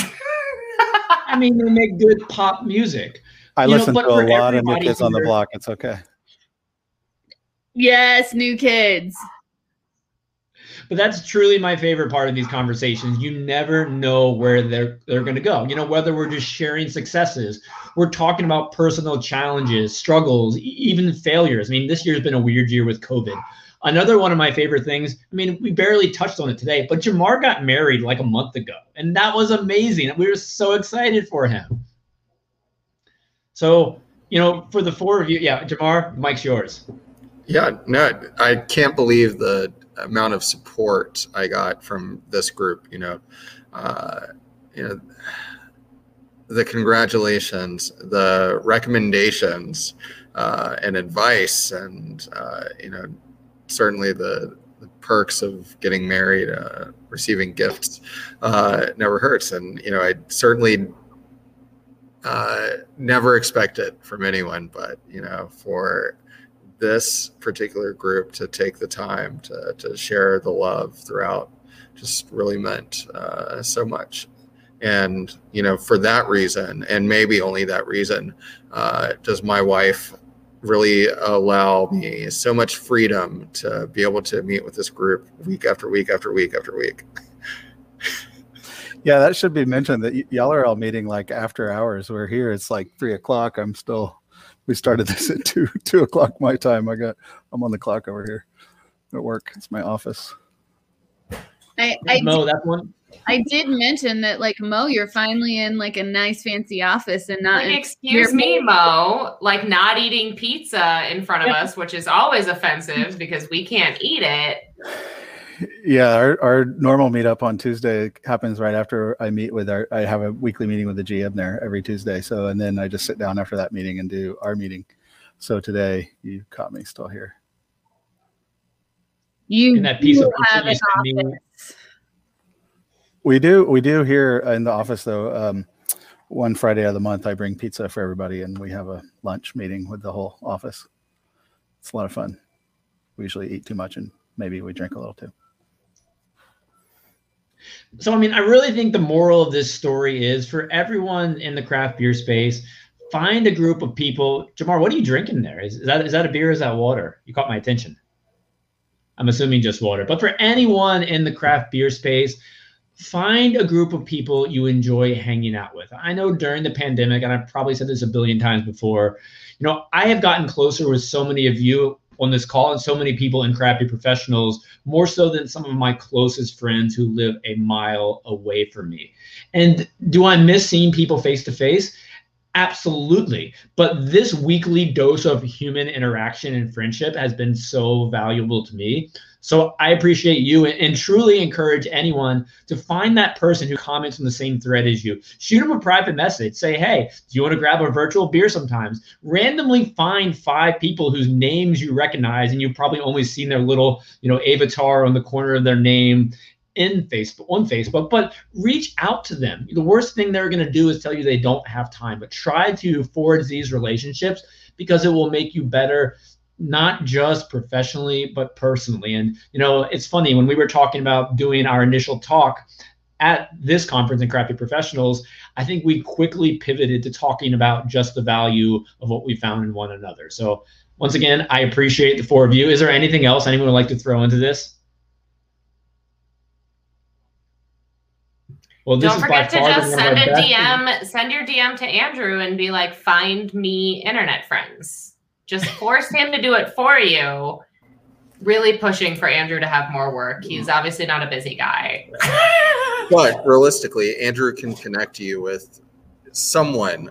[SPEAKER 1] I mean, they make good pop music.
[SPEAKER 3] I you listen know, to a lot of New Kids on the Block. It's okay.
[SPEAKER 5] Yes, New Kids.
[SPEAKER 1] But that's truly my favorite part of these conversations. You never know where they're they're going to go. You know, whether we're just sharing successes, we're talking about personal challenges, struggles, even failures. I mean, this year's been a weird year with COVID. Another one of my favorite things, I mean, we barely touched on it today, but Jamar got married like a month ago, and that was amazing. We were so excited for him. So, you know, for the four of you, yeah, Jamar, Mike's yours.
[SPEAKER 2] Yeah, no, I can't believe the amount of support I got from this group. You know, uh, you know, the congratulations, the recommendations, uh, and advice, and uh, you know, certainly the, the perks of getting married, uh, receiving gifts, uh, never hurts. And you know, I certainly uh, never expect it from anyone, but you know, for this particular group to take the time to, to share the love throughout just really meant uh, so much and you know for that reason and maybe only that reason uh, does my wife really allow me so much freedom to be able to meet with this group week after week after week after week.
[SPEAKER 3] yeah, that should be mentioned that y- y'all are all meeting like after hours. We're here, it's like three o'clock. I'm still, we started this at two, two o'clock my time. I got, I'm on the clock over here at work. It's my office.
[SPEAKER 5] I, I
[SPEAKER 1] Mo, that one
[SPEAKER 5] I did mention that, like Mo, you're finally in like a nice fancy office and not.
[SPEAKER 4] Like, excuse me, Mo, like not eating pizza in front of us, which is always offensive because we can't eat it.
[SPEAKER 3] Yeah, our, our normal meetup on Tuesday happens right after I meet with our. I have a weekly meeting with the GM there every Tuesday. So, and then I just sit down after that meeting and do our meeting. So today you caught me still here.
[SPEAKER 5] You
[SPEAKER 1] And that piece of
[SPEAKER 5] do
[SPEAKER 1] pizza
[SPEAKER 5] have
[SPEAKER 1] you
[SPEAKER 5] an office.
[SPEAKER 3] We do. We do here in the office though. Um, one Friday of the month, I bring pizza for everybody, and we have a lunch meeting with the whole office. It's a lot of fun. We usually eat too much, and maybe we drink a little too.
[SPEAKER 1] So, I mean, I really think the moral of this story is for everyone in the craft beer space, find a group of people. Jamar, what are you drinking there? Is, is that is that a beer? Is that water? You caught my attention. I'm assuming just water. But for anyone in the craft beer space, find a group of people you enjoy hanging out with. I know during the pandemic, and I've probably said this a billion times before, you know, I have gotten closer with so many of you on this call and so many people in crappy professionals more so than some of my closest friends who live a mile away from me. And do i miss seeing people face to face? Absolutely. But this weekly dose of human interaction and friendship has been so valuable to me so i appreciate you and, truly encourage anyone to find that person who comments on the same thread as you. Shoot them a private message. Say hey do you want to grab a virtual beer sometimes? Randomly find five people whose names you recognize and you've probably only seen their little you know avatar on the corner of their name in facebook on facebook but reach out to them. The worst thing they're going to do is tell you they don't have time but try to forge these relationships because it will make you better not just professionally but personally and you know it's funny when we were talking about doing our initial talk at this conference in craft beer professionals I think we quickly pivoted to talking about just the value of what we found in one another. So once again, I appreciate the four of you. Is there anything else anyone would like to throw into this? Well, this
[SPEAKER 4] Don't
[SPEAKER 1] is by
[SPEAKER 4] forget to just
[SPEAKER 1] the one of
[SPEAKER 4] send a DM, send your DM to Andrew and be like, find me internet friends. Just force him to do it for you. Really pushing for Andrew to have more work. Mm-hmm. He's obviously not a busy guy.
[SPEAKER 2] But realistically, Andrew can connect you with someone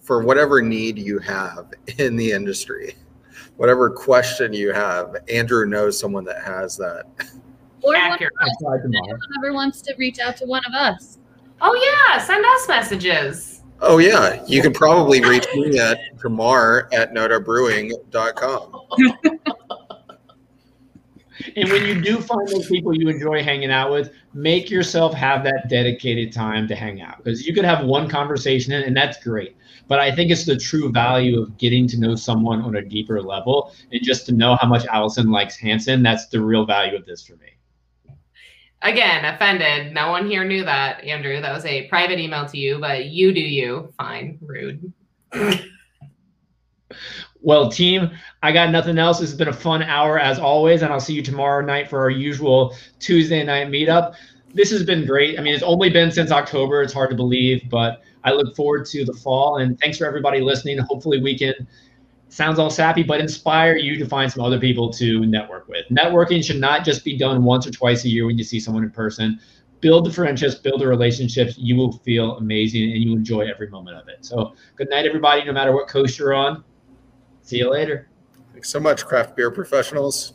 [SPEAKER 2] for whatever need you have in the industry. Whatever question you have, Andrew knows someone that has that.
[SPEAKER 5] Or one
[SPEAKER 4] Accurate.
[SPEAKER 5] of us, if ever wants to reach out to one of us.
[SPEAKER 4] Oh yeah, send us messages.
[SPEAKER 2] Oh yeah, you can probably reach me at Jamar at notabrewing.com.
[SPEAKER 1] And when you do find those people you enjoy hanging out with, make yourself have that dedicated time to hang out because you could have one conversation and that's great. But I think it's the true value of getting to know someone on a deeper level and just to know how much Allison likes Hanson. That's the real value of this for me.
[SPEAKER 4] Again, offended. No one here knew that, Andrew. That was a private email to you, but you do you. Fine. Rude.
[SPEAKER 1] Well, team, I got nothing else. This has been a fun hour as always, and I'll see you tomorrow night for our usual Tuesday night meetup. This has been great. I mean, it's only been since October. It's hard to believe, but I look forward to the fall. And thanks for everybody listening. Hopefully, we can sounds all sappy, but inspire you to find some other people to network with. Networking should not just be done once or twice a year when you see someone in person. Build the friendships, build the relationships. You will feel amazing and you enjoy every moment of it. So, good night, everybody, no matter what coast you're on. See you later.
[SPEAKER 2] Thanks so much, craft beer professionals.